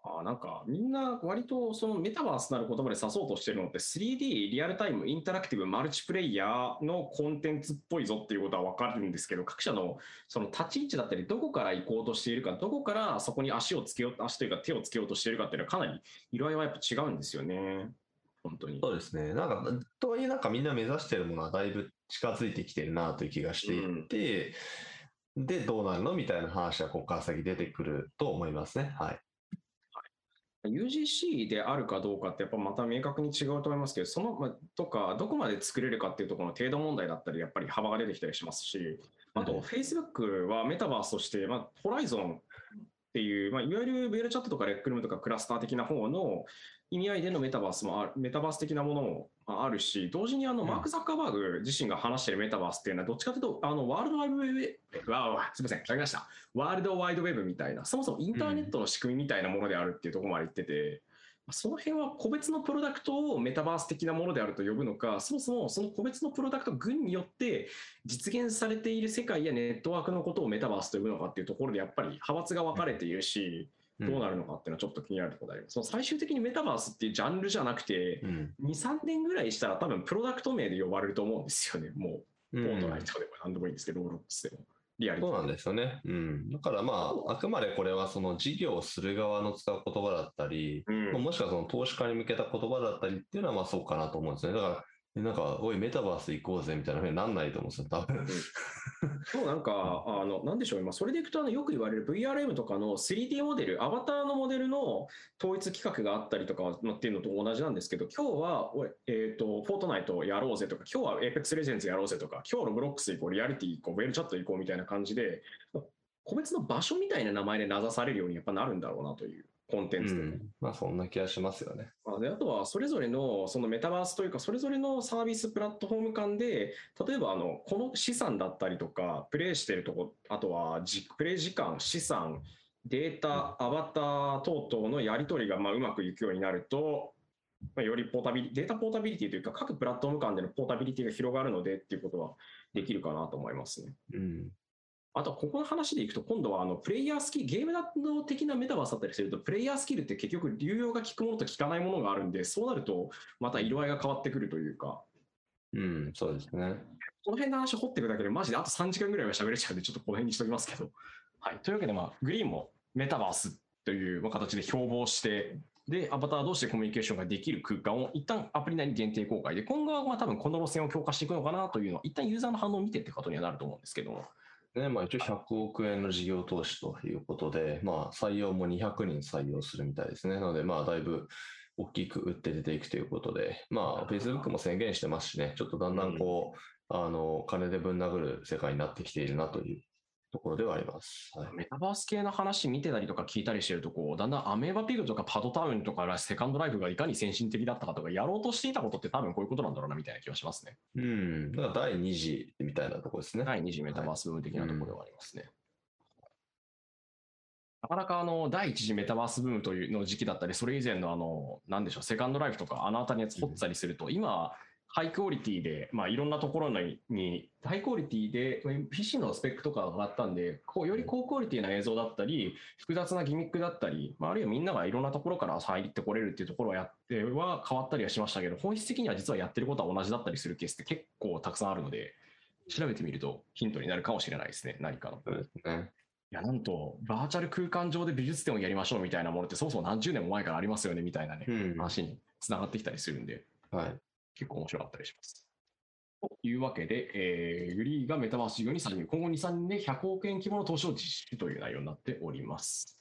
ああ、なんか、みんな割とそのメタバースなる言葉で指そうとしてるのって 3D リアルタイムインタラクティブマルチプレイヤーのコンテンツっぽいぞっていうことは分かるんですけど、各社のその立ち位置だったり、どこから行こうとしているか、どこからそこに足をつけよう、足というか手をつけようとしているかっていうのはかなり色合いはやっぱ違うんですよね。本当に。そうですね。なんか、とはいえなんかみんな目指してるものはだいぶ近づいてきてるなという気がしていて、で、どうなるの？みたいな話はここから先出てくると思いますね。はい。UGC であるかどうかってやっぱまた明確に違うと思いますけど、その、まあ、とか、どこまで作れるかっていうところの程度問題だったり、やっぱり幅が出てきたりしますし、あと、うん。Facebook はメタバースとして、まあ、ホライゾンっていう、まあ、いわゆるベールチャットとかレックルームとかクラスター的な方の意味合いでのメタバースもある、メタバース的なものもあるし、同時にあの、うんマーク・ザッカーバーグ自身が話しているメタバースっていうのは、どっちかというと、あの、ワールドワイドウェブ、わあすみません、りました。ワールドワイドウェブみたいな、そもそもインターネットの仕組みみたいなものであるっていうところまで言ってて、その辺は個別のプロダクトをメタバース的なものであると呼ぶのか、そもそもその個別のプロダクト群によって実現されている世界やネットワークのことをメタバースと呼ぶのかっていうところでやっぱり派閥が分かれているし、どうなるのかっていうのはちょっと気になるところであります。その最終的にメタバースっていうジャンルじゃなくて、うん。2、3年ぐらいしたら多分プロダクト名で呼ばれると思うんですよね。もう、うんフォートナイトでも何でもいいんですけど、ローロックスでも。リアリティそうなんですよね。うん。だからまあ、あくまでこれはその事業をする側の使う言葉だったり、うんまあもしくはその投資家に向けた言葉だったりっていうのはまあそうかなと思うんですよね。だから、なんか、おい、メタバース行こうぜみたいなふうになんないと思うんですよ、多分。そうなんか、あの、なんでしょう、今、それでいくと、あの、よく言われる VRM とかの 3D モデル、アバターのモデルの統一規格があったりとかまあっていうのと同じなんですけど、今日は、おいえっ、と、フォートナイトやろうぜとか、今日は Apex Legends やろうぜとか、今日はロブロックス行こう、リアリティ行こう、 VRChat 行こうみたいな感じで、個別の場所みたいな名前で名指されるようにやっぱなるんだろうなというコンテンツとか。うん、まあそんな気がしますよね。まあ、であとはそれぞれのそのメタバースというかそれぞれのサービスプラットフォーム間で例えばあのこの資産だったりとかプレイしてるとこあとはじプレイ時間資産データアバター等々のやり取りがまあうまくいくようになると、まあ、よりポータビリデータポータビリティというか各プラットフォーム間でのポータビリティが広がるのでっていうことはできるかなと思いますね。うん。あとはここの話でいくと、今度はあのプレイヤースキル、ゲームの的なメタバースだったりすると、プレイヤースキルって結局、流用が効くものと効かないものがあるんで、そうなると、また色合いが変わってくるというか、うん、そうですね。この辺の話掘っていくだけで、マジであと3時間ぐらいは喋れちゃうんで、ちょっとこの辺にしておきますけど。はい。というわけで、まあ、グリーンもメタバースというまあ形で標榜して、で、アバター同士でコミュニケーションができる空間を一旦アプリ内に限定公開で、今後はまあ多分この路線を強化していくのかなというのは、一旦ユーザーの反応を見てってことにはなると思うんですけども。ね、まあ一応100億円の事業投資ということで、まあ採用も200人採用するみたいですね。なので、まあだいぶ大きく打って出ていくということで、まあ Facebook も宣言してますしね、ちょっとだんだんこう、あの、金でぶん殴る世界になってきているなというところではあります。はい。メタバース系の話見てたりとか聞いたりしてるとこうだんだんアメーバピグとかパドタウンとかセカンドライフがいかに先進的だったかとかやろうとしていたことって多分こういうことなんだろうなみたいな気がしますね。うん。だから第2次みたいなところですね。第2次メタバース部分的なところではありますね。なかなかあの第1次メタバースブームというの時期だったり、それ以前のあの、なんでしょう、セカンドライフとかあの辺りのやつ掘ってたりすると、今、ハイクオリティで、まあ、いろんなところに、にハイクオリティで、PC のスペックとかが上がったんで、こうより高クオリティな映像だったり、複雑なギミックだったり、まあ、あるいはみんながいろんなところから入ってこれるっていうところはやっては変わったりはしましたけど、本質的には実はやってることは同じだったりするケースって結構たくさんあるので、調べてみるとヒントになるかもしれないですね、何かの。そうですね。いや、なんと、バーチャル空間上で美術展をやりましょうみたいなものって、そもそも何十年も前からありますよねみたいなね、うん。話につながってきたりするんで、はい。結構面白かったりします。というわけで、えーグリーがメタバース事業に参入、今後2、3年で100億円規模の投資を実施という内容になっております。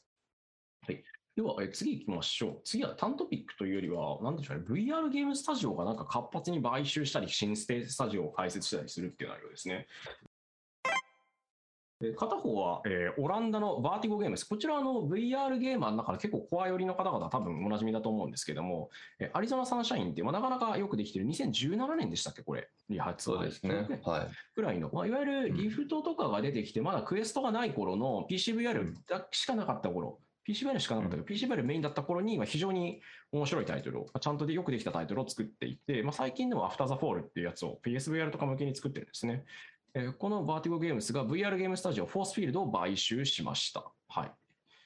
はい。では、えー次行きましょう。次は単トピックというよりは、なんでしょうね、VR ゲームスタジオがなんか活発に買収したり、新ステスタジオを開設したりするっていう内容ですね。で片方は、えーオランダのバーティゴゲームス。こちらはあの VR ゲーマーの中で結構コア寄りの方々多分おなじみだと思うんですけども、えーアリゾナサンシャインって、まあ、なかなかよくできてる2017年でしたっけ、これ。に発売そうですね。はい。ぐらいの、まあ、いわゆるリフトとかが出てきて、まだクエストがない頃の PCVR だしかなかった頃、PCVR しかなかったけど、PCVR メインだった頃に、まあ非常に面白いタイトルを、まあちゃんとでよくできたタイトルを作っていて、まあ、最近でも After the Fall っていうやつを PSVR とか向けに作ってるんですね。えーこのバーティゴゲームスが VR ゲームスタジオフォースフィールドを買収しました。はい。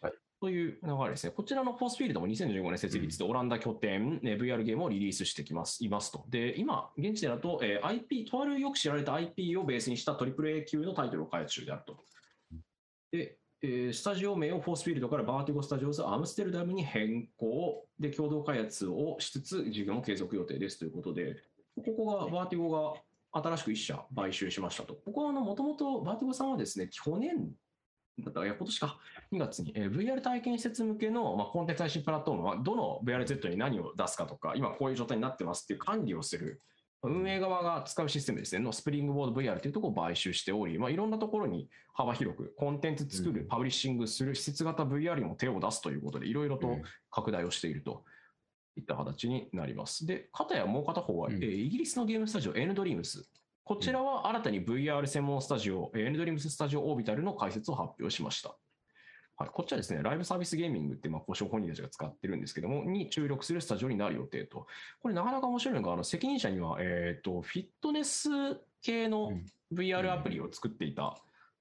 はいという流れですね。こちらのフォースフィールドも2015年設立でオランダ拠点、ね VR ゲームをリリースしてきますいますと。で、今、現地でだと、えー IP、とあるよく知られた IP をベースにした AAA 級のタイトルを開発中であると。で、えースタジオ名をフォースフィールドからバーティゴスタジオズアムステルダムに変更で共同開発をしつつ事業も継続予定ですということで、ここがバーティゴが新しく1社買収しましたと。ここはもともとバーティゴさんはですね、去年だったらいや今年か、2月に、えー VR 体験施設向けの、まあ、コンテンツ配信プラットフォームは、どの VRZ に何を出すかとか、今こういう状態になってますっていう管理をする、運営側が使うシステムですね、のスプリングボード VR というところを買収しており、まあ、いろんなところに幅広くコンテンツ作る、うん。パブリッシングする、施設型 VR にも手を出すということで、いろいろとうん。拡大をしているといった形になります。で、片やもう片方は、うんえーイギリスのゲームスタジオ N ドリームス。こちらは新たに VR 専門スタジオ、えー N ドリームススタジオオービタルの開設を発表しました。はい、こっちはですね、ライブサービスゲーミングって、まあ、交渉本人たちが使ってるんですけども、に注力するスタジオになる予定と。これなかなか面白いのが、あの責任者には、えっ、と、フィットネス系のうん VR アプリを作っていた、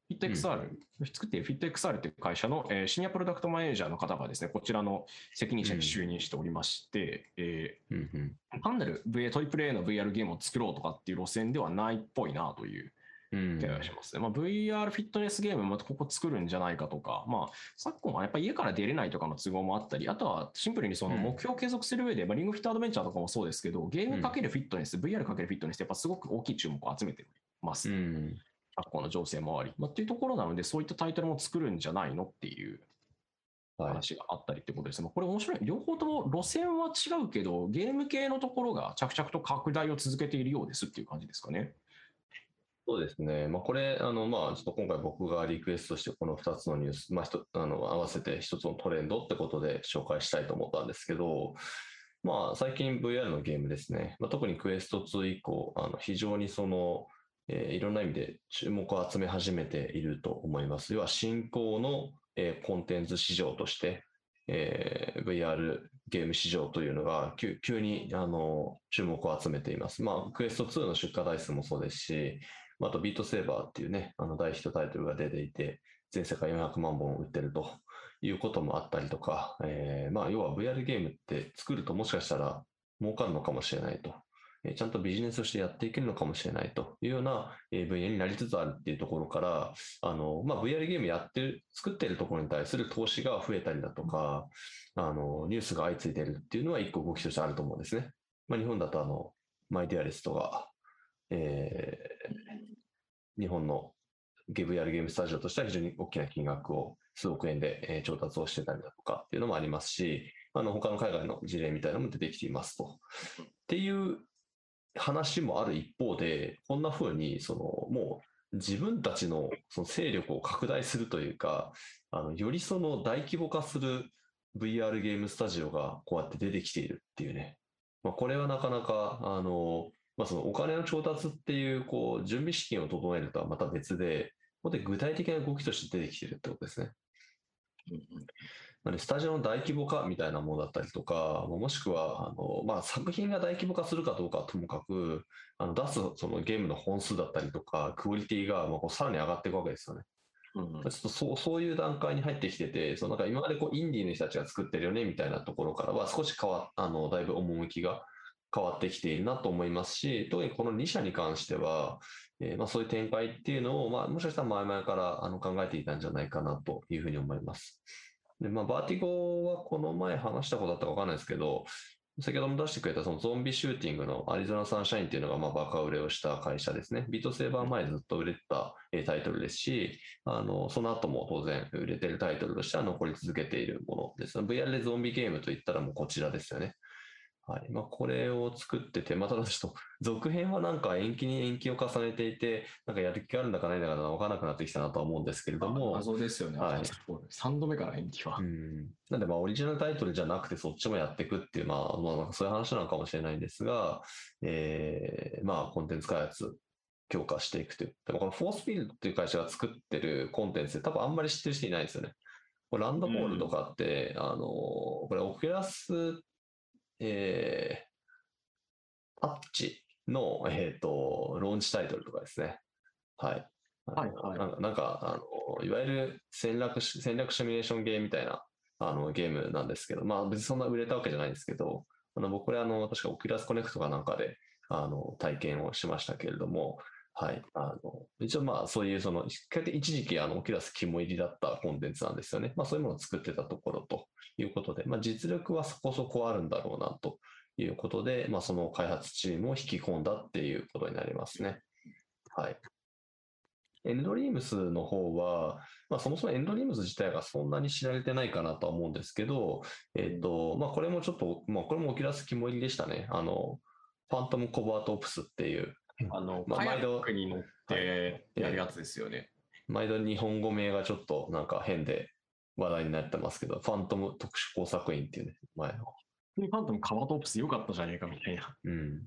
フィット XR、作っているフィット XR という会社の、えーシニアプロダクトマネージャーの方がですね、こちらの責任者に就任しておりまして、えうんうん。ー単なる VA トリプル A の VR ゲームを作ろうとかっていう路線ではないっぽいなといううん気がしますね。まあ、VR フィットネスゲームもここ作るんじゃないかとか、まあ、昨今はやっぱり家から出れないとかの都合もあったり、あとはシンプルにそのうん目標を継続する上で、まあ、リングフィットアドベンチャーとかもそうですけど、ゲームかけるフィットネス、VR かけるフィットネスってやっぱすごく大きい注目を集めてます。うん。昨今の情勢もあり。まあ、っていうところなので、そういったタイトルも作るんじゃないのっていうはい。話があったりってことですね。まあこれ面白い。両方とも路線は違うけど、ゲーム系のところが着々と拡大を続けているようですっていう感じですかね。そうですね。まあ、これ、あの、まあ、ちょっと今回僕がリクエストして、この2つのニュース、まあ、ひとあの合わせて1つのトレンドってことで紹介したいと思ったんですけど、まあ、最近 VR のゲームですね。まあ、特にクエスト2以降、あの非常にその、えー、いろんな意味で注目を集め始めていると思います。要は、新興の、えー、コンテンツ市場として、えー、VR ゲーム市場というのが急急にあの注目を集めています。まあ、クエスト2の出荷台数もそうですし、あとビートセーバーっていうね、あの大ヒットタイトルが出ていて、全世界400万本売ってるということもあったりとか、えー、まあ、要は VR ゲームって作るともしかしたら儲かるのかもしれないと。ちゃんとビジネスとしてやっていけるのかもしれないというような、分野になりつつあるっていうところから、あの、まあ、VR ゲームやってる、作ってるところに対する投資が増えたりだとか、あの、ニュースが相次いでるっていうのは一個動きとしてあると思うんですね。まあ、日本だとあの、マイディアレストが、えー、日本のゲームやるゲームスタジオとしては非常に大きな金額を数億円で、調達をしてたりだとかっていうのもありますし、あの他の海外の事例みたいなのも出てきていますと。っていう話もある一方で、こんな風にそのもう自分たちのその勢力を拡大するというか、あのよりその大規模化する VR ゲームスタジオがこうやって出てきているっていうね。まあ、これはなかなか、あの、まあ、そのお金の調達っていう、こう、準備資金を整えるとはまた別で、ここで具体的な動きとして出てきてるってことですね。なので、スタジオの大規模化みたいなものだったりとか、もしくは、あの、まあ、作品が大規模化するかどうかはともかく、あの、出すそのゲームの本数だったりとか、クオリティが、まあ、こうさらに上がっていくわけですよね。うん、ちょっとそうそういう段階に入ってきてて、そのなんか今までこうインディーの人たちが作ってるよねみたいなところからは少し変わあのだいぶ趣が変わってきているなと思いますし、特にこの2社に関しては、えー、まあそういう展開っていうのを、まあ、もしかしたら前々からあの考えていたんじゃないかなというふうに思います。で、まあ、バーティゴはこの前話したことだったかわかんないですけど、先ほども出してくれたそのゾンビシューティングのアリゾナサンシャインっていうのがまあバカ売れをした会社ですね。ビートセーバー前ずっと売れてたタイトルですし、あの、その後も当然売れてるタイトルとしては残り続けているものです。VR でゾンビゲームといったらもうこちらですよね。はいまあ、これを作ってて、まあ、ただちょっと 続編はなんか延期に延期を重ねていて、なんかやる気があるんだかないんだか分からなくなってきたなとは思うんですけれども。謎ですよね、はい、3度目から延期は。うんなんで、まあ、オリジナルタイトルじゃなくて、そっちもやっていくっていう、まあ、まあ、そういう話なのかもしれないんですが、えー、まあ、コンテンツ開発、強化していくという。でも、このフォースフィールドっていう会社が作ってるコンテンツで、多分あんまり知ってる人いないですよね。これランドボールとかって、うん、あの、これ、オキュラス、えー、タッチの、えっ、ー、と、ローンチタイトルとかですね。はい。はいはい、なんか、なんかあのいわゆる戦略戦略シミュレーションゲームみたいなあのゲームなんですけど、まあ別にそんな売れたわけじゃないんですけど、あの僕これあの、確かオキュラスコネクトかなんかであの体験をしましたけれども、はい。あの、一応まあそういうその、一時期あのオキュラス肝入りだったコンテンツなんですよね。まあそういうものを作ってたところということで、まあ実力はそこそこあるんだろうなということで、まあ、その開発チームを引き込んだっていうことになりますね。はい。エンドリームスの方は、まあ、そもそもエンドリームス自体がそんなに知られてないかなとは思うんですけど、えっ、ー、と、まあ、これもちょっと、まあ、これもオキュラス肝入りでしたね。あの、ファントムコバートオプスっていう。あの、まあ、毎度。に乗ってやるやつですよね。毎度日本語名がちょっとなんか変で話題になってますけど、ファントム特殊工作員っていうね、前の。にファントムカバトープス良かったじゃねえかみたいな。うん。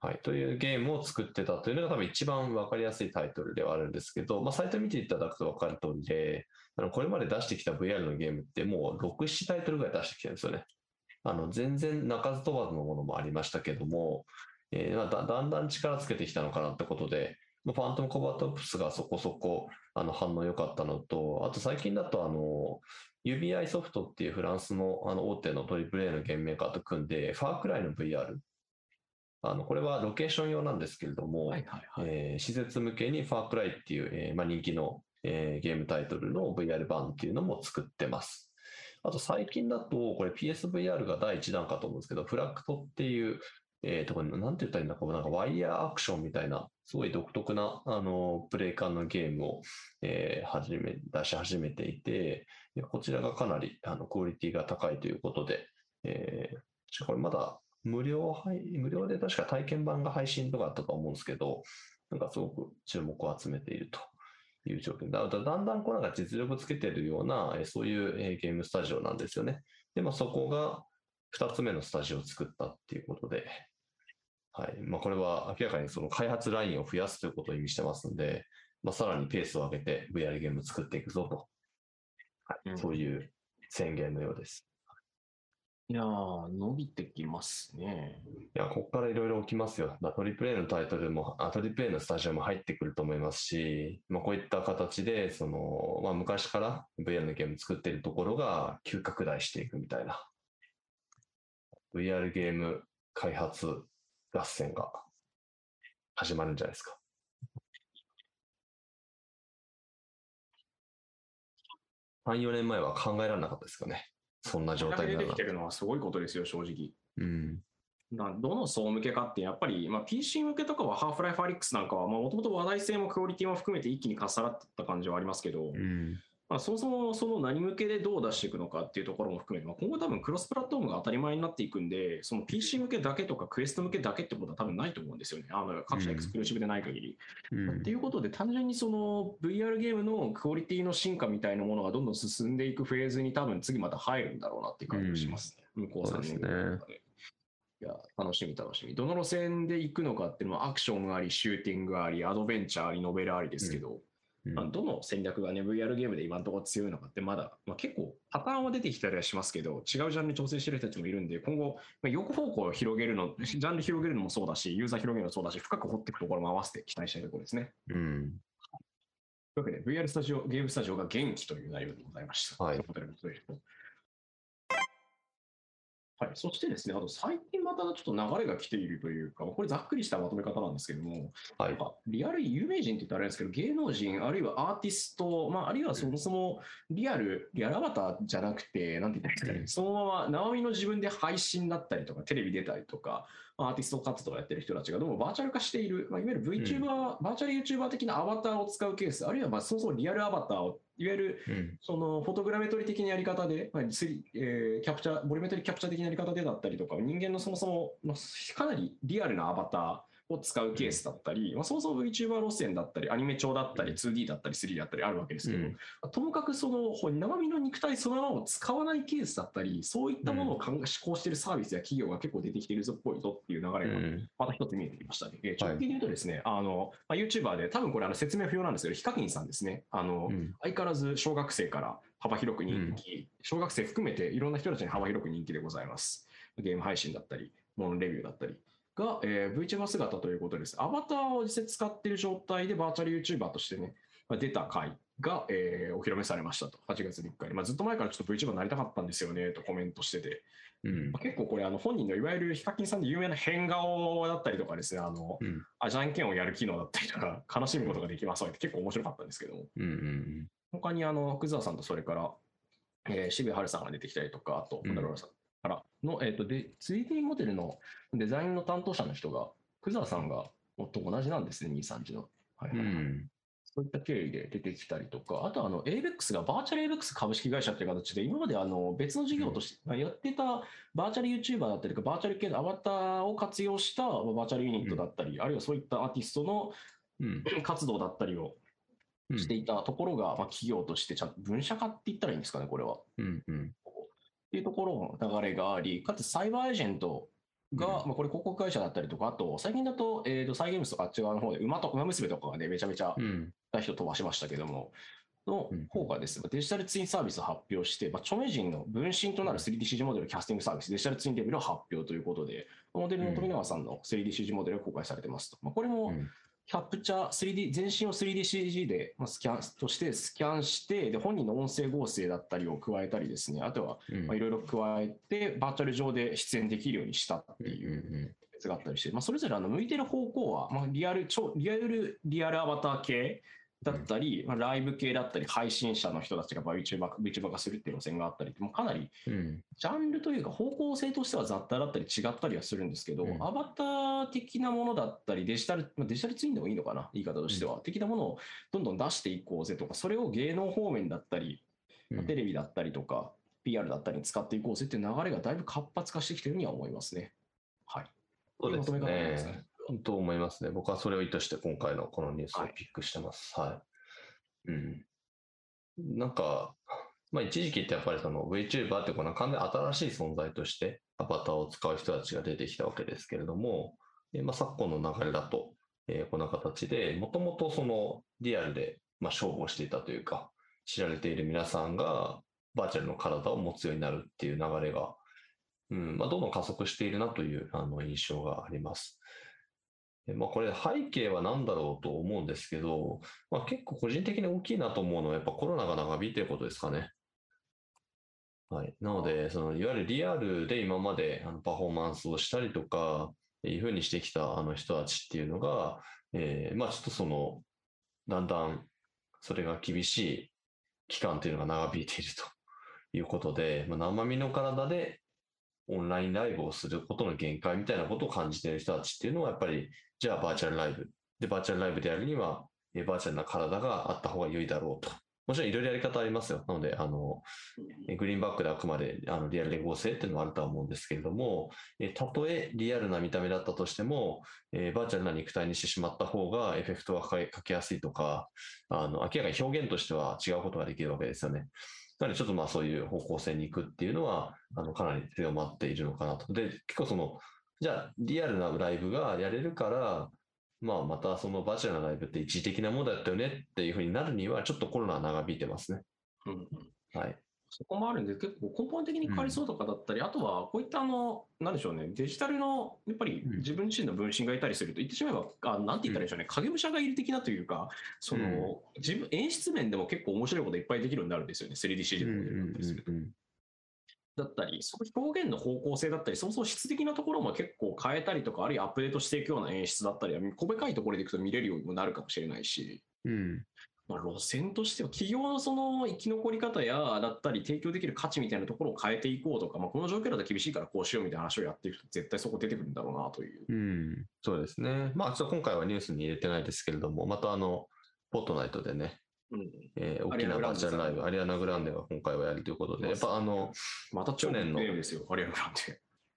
はい。というゲームを作ってたというのが多分一番わかりやすいタイトルではあるんですけど、まあ、サイト見ていただくとわかる通りで、あのこれまで出してきた VR のゲームってもう6、7タイトルぐらい出してきてるんですよね。あの、全然鳴かず飛ばずのものもありましたけども、えー、だだんだん力つけてきたのかなってことで、ファントムコバトプスがそこそこあの反応良かったのと、あと最近だとあの、UBI ソフトっていうフランスのあの大手の AAA のゲームメーカーと組んで、ファークライの VR、あのこれはロケーション用なんですけれども、はいはいはい、えー、施設向けにファークライっていう、えーまあ、人気の、えー、ゲームタイトルの VR 版っていうのも作ってます。あと最近だと、これ PSVR が第1弾かと思うんですけど、フラクトっていう、えー、と、なんて言ったらいいんだか、なんかワイヤーアクションみたいな、すごい独特な、あの、プレイ感のゲームを、えー、始め、出し始めていて、こちらがかなり、あの、クオリティが高いということで、えー、これまだ無料配、無料で確か体験版が配信とかあったと思うんですけど、なんかすごく注目を集めているという状況だだんだんこうなんか実力つけてるような、えそういうゲームスタジオなんですよね。で、まあ、そこが2つ目のスタジオを作ったっていうことで、はいまあ、これは明らかにその開発ラインを増やすということを意味してますので、まあ、さらにペースを上げて VR ゲームを作っていくぞと、はいうんそういう宣言のようです。いやー、伸びてきますね。いや、ここからいろいろ起きますよ。だトリプル A のタイトルも、あトリプル A のスタジオも入ってくると思いますし、まあ、こういった形で、その、まあ、昔から VR のゲーム作っているところが急拡大していくみたいな。VR ゲーム開発合戦が始まるんじゃないですか。3、4年前は考えられなかったですかね。そんな状態になるなんて出てきてるのはすごいことですよ、正直。うん。などの層向けかって、やっぱり、まあ、PC 向けとかは、ハーフライフアリックスなんかは、もともと話題性もクオリティも含めて一気にかっさらってった感じはありますけど、うん。まあ、そもそもその何向けでどう出していくのかっていうところも含めて、まあ、今後多分クロスプラットフォームが当たり前になっていくんで、その PC 向けだけとか Quest 向けだけってことは多分ないと思うんですよね。あの各社 exclusive でない限り。うんっていうことで、単純にその VR ゲームのクオリティの進化みたいなものがどんどん進んでいくフェーズに多分次また入るんだろうなっていう感じがしますね。向こう3年ぐらいで。いや、楽しみ楽しみ。どの路線で行くのかっていうのはアクションあり、シューティングあり、アドベンチャーあり、ノベルありですけど、うんまあ、どの戦略がね、VR ゲームで今のところ強いのかってまだ、まあ、結構パターンは出てきたりはしますけど、違うジャンルに挑戦してる人たちもいるんで、今後、まあ、横方向を広げるの、ジャンル広げるのもそうだし、ユーザー広げるのもそうだし、深く掘っていくところも合わせて期待したいところですね。うん。というわけで、VR スタジオ、ゲームスタジオが元気という内容でございました。はいはい、そしてですね、あと最近またちょっと流れが来ているというか、これざっくりしたまとめ方なんですけども、はい。なんかリアル有名人って言ったらあれですけど、芸能人、あるいはアーティスト、まあ、あるいはそもそもリアル、リアルアバターじゃなくて、なんて言ったらいいですかね、うん。そのまま生身の自分で配信だったりとか、テレビ出たりとか、アーティスト活動をやってる人たちがどうもバーチャル化している、まあ、いわゆる VTuber、バーチャル YouTuber 的なアバターを使うケース、あるいはまあそもそもリアルアバターを、いわゆるうん。そのフォトグラメトリ的なやり方で、まあえーキャプチャー、ボリュメトリキャプチャー的なやり方でだったりとか、人間のそもそも、まあ、かなりリアルなアバターを使うケースだったり、まあ、そもそも VTuber 路線だったり、アニメ調だったり、2D だったり、3D だったりあるわけですけど、うん。ともかくそのほ生身の肉体そのままを使わないケースだったり、そういったものを考え施行しているサービスや企業が結構出てきているぞっぽいぞっていう流れがうん。また一つ見えてきましたね。えー直近で言うとですね、あの、まあ、YouTuber で、多分これあの説明不要なんですけど、ヒカキンさんですね。あの、うん。相変わらず小学生から幅広く人気、小学生含めていろんな人たちに幅広く人気でございます。ゲーム配信だったり、モノレビューだったりが、えー VTuber 姿ということです。アバターを実際使っている状態でバーチャル YouTuber としてね、まあ出た回が、えーお披露目されましたと。8月3日に。まあ、ずっと前からちょっと VTuber になりたかったんですよねとコメントしてて、うん。まあ、結構これあの本人のいわゆるヒカキンさんで有名な変顔だったりとかですね、あの、うん。あじゃんけんをやる機能だったりとか、悲しむことができますって結構面白かったんですけども、うんうん他にあの、福沢さんとそれから、えー渋谷春さんが出てきたりとか、あと、うん。本田ローラさんの、えっ、と、で、3D モデルのデザインの担当者の人が、福沢さんがと同じなんですね、2、3時の。はいはいはいん。そういった経緯で出てきたりとか、あとあの ABEX がバーチャル ABEX 株式会社という形で、今まであの別の事業として、まあやってたバーチャル YouTuber だったりとか、バーチャル系のアバターを活用したまあバーチャルユニットだったり、あるいはそういったアーティストのうん。活動だったりをうんしていたところが、まあ、企業としてちゃんと分社化って言ったらいいんですかね、これは。うん。うん。っていうところの流れがあり、かつサイバーエージェントが、うんまあ、これ広告会社だったりとか、あと最近だと、えー、とサイゲームスとかあっち側の方で、馬と馬娘とかがね、めちゃめちゃうん。大人飛ばしましたけども、のうん方がですね、デジタルツインサービスを発表して、まあ、著名人の分身となる 3DCG モデルキャスティングサービス、デジタルツインレベルを発表ということで、モデルの富永さんの 3DCG モデルが公開されてますと。まあ、これもうんキャプチャー、3D、全身を 3DCG でまあスキャンとしてスキャンして、で本人の音声合成だったりを加えたりですね、あとはいろいろ加えて、バーチャル上で出演できるようにしたっていううん別があったりして、まあ、それぞれあの向いてる方向は、まあ、リアル超リアルリアルアバター系だったり、まあ、ライブ系だったり配信者の人たちが VTuber, VTuber 化するっていう路線があったりもうかなりうん。ジャンルというか方向性としては雑多だったり違ったりはするんですけど、うん。アバター的なものだったりデジタル、まあ、デジタルツインでもいいのかな？言い方としては、的なものをどんどん出していこうぜとかそれを芸能方面だったり、まあテレビだったりとか PR だったりに使っていこうぜっていう流れがだいぶ活発化してきてるには思いますね。はい。そうですね。と思いますね。僕はそれを意図して今回のこのニュースをピックしてます。はい。はい、うん。なんか、まあ一時期ってやっぱりその VTuber ってこの完全に新しい存在としてアバターを使う人たちが出てきたわけですけれども、えまあ昨今の流れだと、えー、こんな形で、もともとそのリアルでまあ勝負をしていたというか、知られている皆さんがバーチャルの体を持つようになるっていう流れが、うんまあ、どんどん加速しているなというあの印象があります。まあ、これ背景は何だろうと思うんですけど、まあ、結構個人的に大きいなと思うのはやっぱコロナが長引いてることですかね。はい。なので、そのいわゆるリアルで今まであのパフォーマンスをしたりとか、いうふうにしてきたあの人たちっていうのが、えー、まあちょっとその、だんだんそれが厳しい期間っていうのが長引いているということで、まあ、生身の体でオンラインライブをすることの限界みたいなことを感じている人たちっていうのは、やっぱり、じゃあバーチャルライブ。で、バーチャルライブでやるには、バーチャルな体があった方が良いだろうともちろんいろいろやり方ありますよ。なので、あの、グリーンバックであくまであのリアルで合成っていうのはあるとは思うんですけれども、えたとえリアルな見た目だったとしても、えー、バーチャルな肉体にしてしまった方がエフェクトがかけやすいとか、あの、明らかに表現としては違うことができるわけですよね。なので、ちょっとまあそういう方向性に行くっていうのは、あの、かなり強まっているのかなと。で、結構その、じゃあ、リアルなライブがやれるから、まあ、またそのバーチャルなライブって一時的なものだったよねっていうふうになるには、ちょっとコロナは長引いてますね。うん、はい。そこもあるんで、結構根本的に変わりそうとかだったり、うん、あとはこういったあの、なんでしょうね、デジタルのやっぱり自分自身の分身がいたりすると、言ってしまえば、あなんて言ったらいいでしょうね、影武者がいる的なというか、その、自分、演出面でも結構面白いこといっぱいできるようになるんですよね、3DCG でもったりすると。だったり、その表現の方向性だったり、そもそも質的なところも結構変えたりとか、あるいはアップデートしていくような演出だったり、小深いところでいくと見れるようにもなるかもしれないし、うんまあ、路線としては、企業のその生き残り方やだったり、提供できる価値みたいなところを変えていこうとか、まあ、この状況だと厳しいからこうしようみたいな話をやっていくと、絶対そこ出てくるんだろうなという。うん、そうですね。まあ、ちょっと今回はニュースに入れてないですけれども、またあの、フォートナイトでね、うん。えー、大きなバーチャルライブ、アリアナ・グランデが今回はやるということで、やっぱあの、また去年の、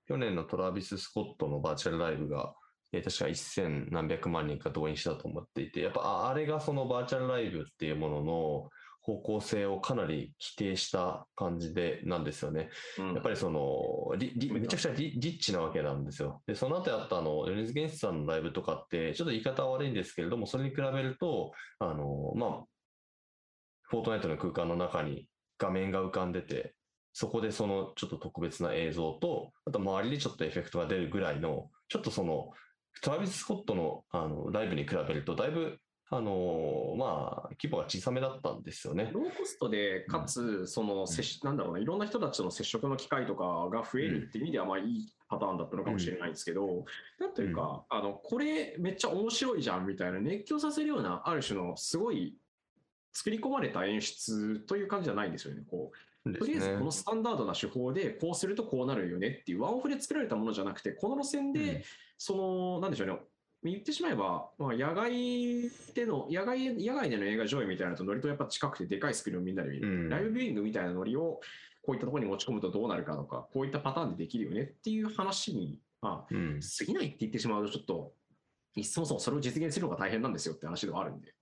去年のトラビス・スコットのバーチャルライブが、えー、確か1000何百万人か動員したと思っていて、やっぱあれがそのバーチャルライブっていうものの方向性をかなり規定した感じでなんですよね。うん、やっぱりそのリリ、めちゃくちゃ。リリッチなわけなんですよ。で、その後やったあの、米津玄師さんのライブとかって、ちょっと言い方は悪いんですけれども、それに比べると、あの、まあ、フォートナイトの空間の中に画面が浮かんでて、そこでそのちょっと特別な映像と、あと周りでちょっとエフェクトが出るぐらいの、ちょっとその、トラビス・スコットのあのライブに比べると、だいぶあのまあ、規模が小さめだったんですよね。ローコストで、かつ、その、うん、なんだろうな、いろんな人たちとの接触の機会とかが増えるっていう意味では、まあいいパターンだったのかもしれないんですけど、うん、なんというか、あの、これめっちゃ面白いじゃんみたいな、熱狂させるような、ある種のすごい作り込まれた演出という感じじゃないんですよね。こうとりあえずこのスタンダードな手法でこうするとこうなるよねっていうワンオフで作られたものじゃなくてこの路線でそのなんでしょうね。言ってしまえば、まあ、野外での野外野外での映画上映みたいなとノリとやっぱ近くてでかいスクリーンをみんなで見る、ライブビューイングみたいなノリをこういったところに持ち込むとどうなるかとかこういったパターンでできるよねっていう話に、まあ、過ぎないって言ってしまうとちょっとそもそもそれを実現するのが大変なんですよって話ではあるんで。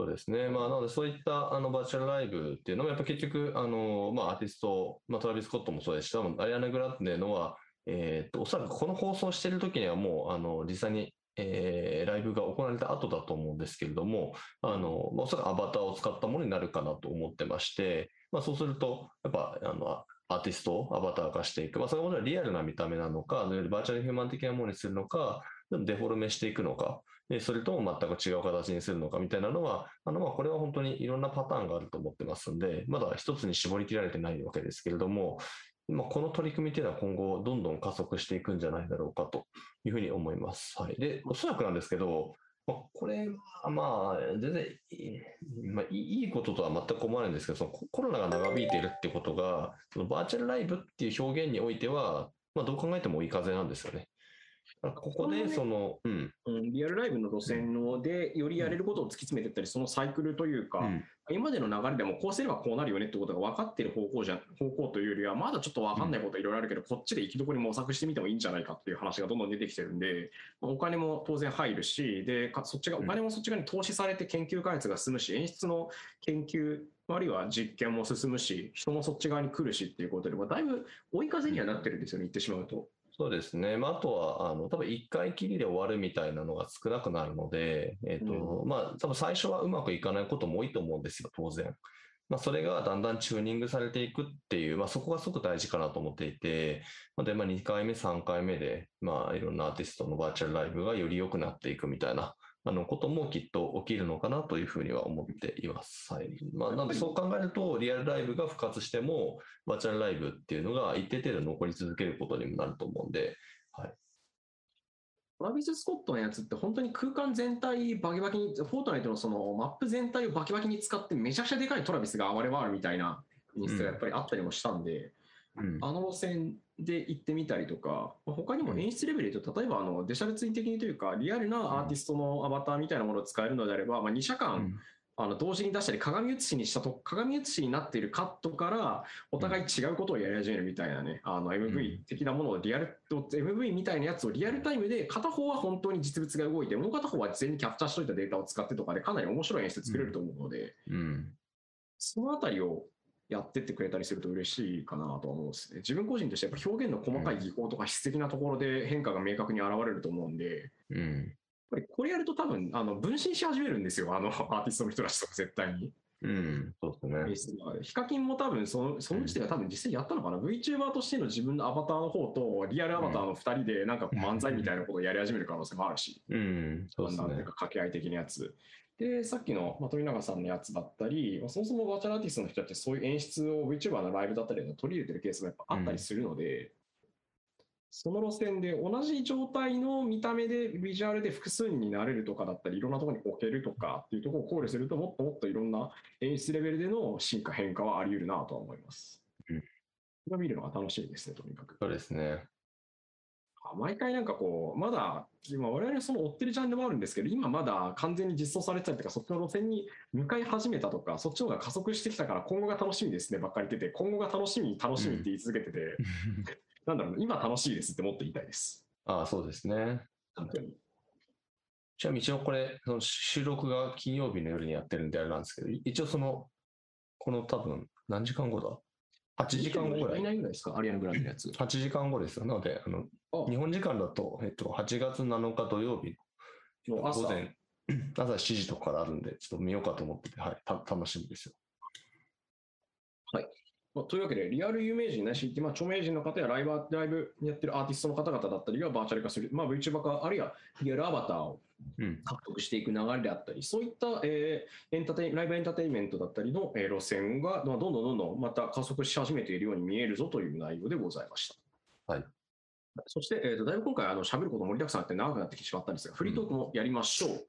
そうですね。まあ、なので、そういったあのバーチャルライブっていうのも、やっぱ結局、あの、まあ、アーティスト、まあ、トラビス・コットもそうですし、アリアナ・グランデのは、えっ、と、おそらくこの放送してる時にはもう、あの、実際に、えー、ライブが行われた後だと思うんですけれども、あの、まあ、おそらくアバターを使ったものになるかなと思ってまして、まあ、そうすると、やっぱ、あの、アーティストをアバター化していく。まあ、それもリアルな見た目なのか、バーチャルヒューマン的なものにするのか、デフォルメしていくのか、それとも全く違う形にするのかみたいなのは、あのまあこれは本当にいろんなパターンがあると思ってますんで、まだ一つに絞り切られてないわけですけれども、ま、この取り組みというのは今後どんどん加速していくんじゃないだろうかというふうに思います。はい。で、おそらくなんですけど、ま、これはまあ全然まあ、いいこととは全く思わないんですけど、そのコロナが長引いているっていうことが、そのバーチャルライブっていう表現においては、まあ、どう考えても追い風なんですよね。ここでその、うん、リアルライブの路線のでよりやれることを突き詰めていったり、そのサイクルというか、今までの流れでもこうすればこうなるよねってことが分かってる方向じゃ方向というよりはまだちょっと分かんないこといろいろあるけど、こっちで行きどころに模索してみてもいいんじゃないかっていう話がどんどん出てきてるんでお金も当然入るしでそっちがお金もそっち側に投資されて研究開発が進むし演出の研究あるいは実験も進むし人もそっち側に来るしっていうことでだいぶ追い風にはなってるんですよね言ってしまうと。そうですね。まあ、あとは、あの、多分1回きりで終わるみたいなのが少なくなるので、えっ、ー、と、うん、まあ、多分最初はうまくいかないことも多いと思うんですよ、当然。まあ、それがだんだんチューニングされていくっていう、まあ、そこがすごく大事かなと思っていて、で、まあ、2回目、3回目で、まあ、いろんなアーティストのバーチャルライブがより良くなっていくみたいな、あのこともきっと起きるのかなというふうには思っています。はい。まあ、なのでそう考えると、リアルライブが復活しても、バーチャルライブっていうのが一定程度残り続けることにもなると思うんで、はい。トラビス・スコットのやつって本当に空間全体バキバキに、フォートナイトのそのマップ全体をバキバキに使ってめちゃくちゃでかいトラビスが暴れ回るみたいな演出がやっぱりあったりもしたんで、うん、あの路線で行ってみたりとか、他にも演出レベルで言うと、例えばあのデシャルツイ的にというか、リアルなアーティストのアバターみたいなものを使えるのであれば、まあ、2社間、あの同時に出したり鏡写しにしたと鏡写しになっているカットからお互い違うことをやり始めるみたいなね、あの MV 的なものをリアル、MV みたいなやつをリアルタイムで片方は本当に実物が動いてもう片方は事前にキャプチャーしといたデータを使ってとかでかなり面白い演出作れると思うので、うん、そのあたりをやってってくれたりすると嬉しいかなとは思うんですね。自分個人としてやっぱ表現の細かい技法とか質的なところで変化が明確に現れると思うんで、うん、やっぱりこれやると多分あの分身し始めるんですよ、あのアーティストの人たちとか絶対に。うん、そうですね。ヒカキンも多分その、その時点では多分実際やったのかな、うん、VTuber としての自分のアバターの方と、リアルアバターの2人で、なんか漫才みたいなことをやり始める可能性もあるし、うん、そうですね。なんか掛け合い的なやつ。で、さっきの、まあ、鳥永さんのやつだったり、そもそもバーチャルアーティストの人ってそういう演出を VTuber のライブだったりで取り入れてるケースもやっぱあったりするので、うん、その路線で同じ状態の見た目でビジュアルで複数人になれるとかだったり、いろんなところに置けるとかっていうところを考慮すると、もっともっといろんな演出レベルでの進化変化はあり得るなとは思います。うん。それを見るのが楽しみですね、とにかく。そうですね。毎回なんかこう、まだ、今我々その追ってるジャンルもあるんですけど、今まだ完全に実装されてたりとか、そっちの路線に向かい始めたとか、そっちの方が加速してきたから、今後が楽しみですねばっかり言ってて、今後が楽しみ、楽しみって言い続けてて、うん、なんだろう、今楽しいですってもっと言いたいです。ああ、そうですね。本当に。ちなみに一応これ、その収録が金曜日の夜にやってるんであれなんですけど、一応その、この多分、何時間後だ？8時間後ぐらい。いないぐらいですか？アリアナグランデのやつ。8時間後ですよ。なので、あの日本時間だと、えっと、8月7日土曜日の午前、朝7時とかからあるんで、ちょっと見ようかと思ってて、はい、た楽しみですよ。はい。まあ、というわけで、リアル有名人ないし、まあ、著名人の方やライブライブにやってるアーティストの方々だったりがバーチャル化する、まあ、VTuber 化、あるいはリアルアバターを獲得していく流れであったり、うん、そういった、えー、エンタテイライブエンターテインメントだったりの、えー、路線が、まあ、どんどんどんどんまた加速し始めているように見えるぞという内容でございました。はい。そして、えーと、だいぶ今回あの喋ること盛りだくさんあって長くなってきてしまったんですが、フリートークもやりましょう。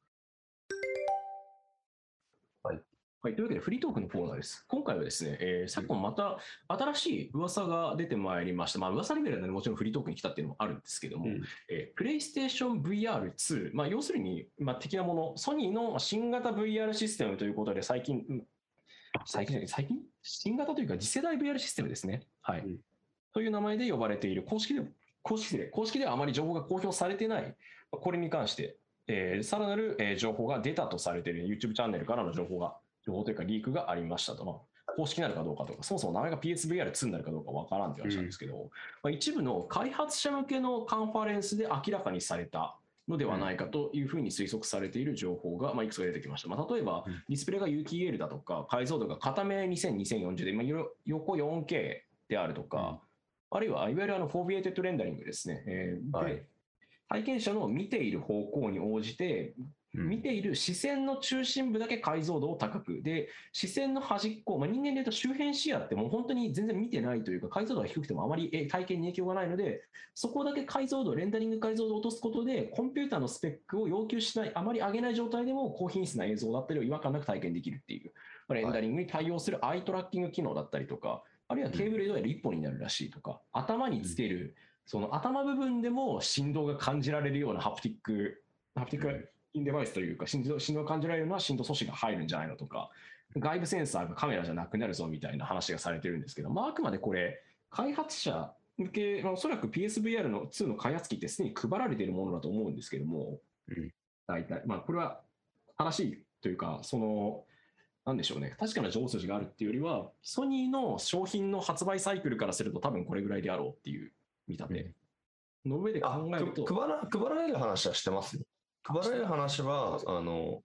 はい、というわけで、フリートークのコーナーです。今回はですね、えー、昨今また新しい噂が出てまいりました。まあ、噂レベルなのでもちろんフリートークに来たっていうのもあるんですけども、うん、えー、プレイステーション VR2、まあ、要するに、まあ、的なもの、ソニーの新型 VR システムということで、最近、最近、最近？新型というか次世代 VR システムですね。はい。うん、という名前で呼ばれている、公式で、公式で、公式ではあまり情報が公表されてない、これに関して、えー、さらなる、えー、情報が出たとされている YouTube チャンネルからの情報が情報というかリークがありましたと。まあ公式になるかどうかとか、そもそも名前が PSVR2 になるかどうかわからんって話なんですけど、うん、まあ、一部の開発者向けのカンファレンスで明らかにされたのではないかというふうに推測されている情報が、まあ、いくつか出てきました。まあ、例えば、ディスプレイが 有機 EL だとか、解像度が片目2000、2040で、まあ、横 4K であるとか、うん、あるいは、いわゆるあの foveated rendering ですね。えー、はい、体験者の見ている方向に応じて、見ている視線の中心部だけ解像度を高く、で、視線の端っこ、まあ、人間で言うと周辺視野ってもう本当に全然見てないというか、解像度が低くてもあまり体験に影響がないので、そこだけ解像度、レンダリング解像度を落とすことで、コンピューターのスペックを要求しない、あまり上げない状態でも高品質な映像だったりを違和感なく体験できるっていう、まあ、レンダリングに対応するアイトラッキング機能だったりとか、あるいはケーブルでどうやら1本になるらしいとか、頭につける、その頭部分でも振動が感じられるようなハプティック、ハプティックインデバイスというか振動、振動を感じられるような振動素子が入るんじゃないのとか、外部センサーがカメラじゃなくなるぞみたいな話がされてるんですけど、まあ、あくまでこれ、開発者向け、まあ、おそらく PSVR の2の開発機ってすでに配られているものだと思うんですけども、うん、大体、まあ、これは正しいというか、その、なんでしょうね、確かな情筋があるっていうよりは、ソニーの商品の発売サイクルからすると、多分これぐらいであろうっていう見立ての上で考えると。配ら配られる話はしてますね。配られる話は、あの、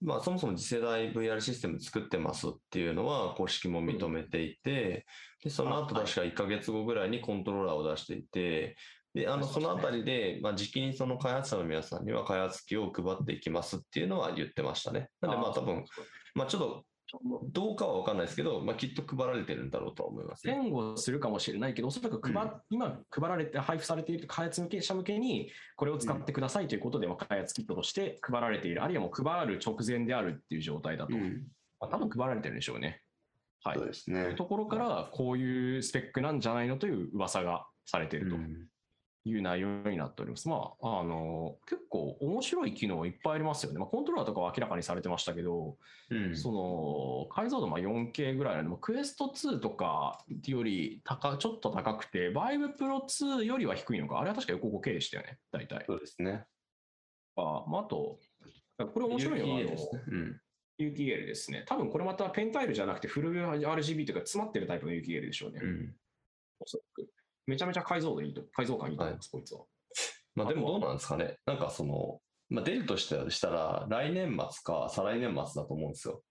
まあ、そもそも次世代 VR システム作ってますっていうのは公式も認めていて、でその後確か1ヶ月後ぐらいにコントローラーを出していて、で、あの、そのあたりで、まあ、時期にその開発者の皆さんには開発機を配っていきますっていうのは言ってましたね。なんで、まあ、多分、まあ、ちょっと、どうかは分かんないですけど、まあ、きっと配られてるんだろうと思います、ね。前後するかもしれないけど、おそらく配、うん、今配られて、配布されている開発向け者向けに、これを使ってくださいということで、うん、開発キットとして配られている、あるいはもう配る直前であるっていう状態だと、うん、まあ、多分配られてるんでしょうね。はい。そうですね。ところから、こういうスペックなんじゃないのという噂がされていると。いう内容になっております。まあ、あの、結構面白い機能いっぱいありますよね。まあ、コントローラーとかは明らかにされてましたけど、うん、その、解像度まあ 4K ぐらいなので、クエスト2とかより高、ちょっと高くて、バイブプロ2よりは低いのか。あれは確か横 5K でしたよね、大体。そうですね。あ、まあ、あと、これ面白いのは、UTL ですね。うん UTL ですね。多分これまたペンタイルじゃなくてフル RGB というか詰まってるタイプの UTL でしょうね。うん、おそらく。めちゃめちゃ解像度いいと、解像感いいと思います、はい、こいつは。まあでもどうなんですかね。なんかその、まあ出るとしたら来年末か再来年末だと思うんですよ。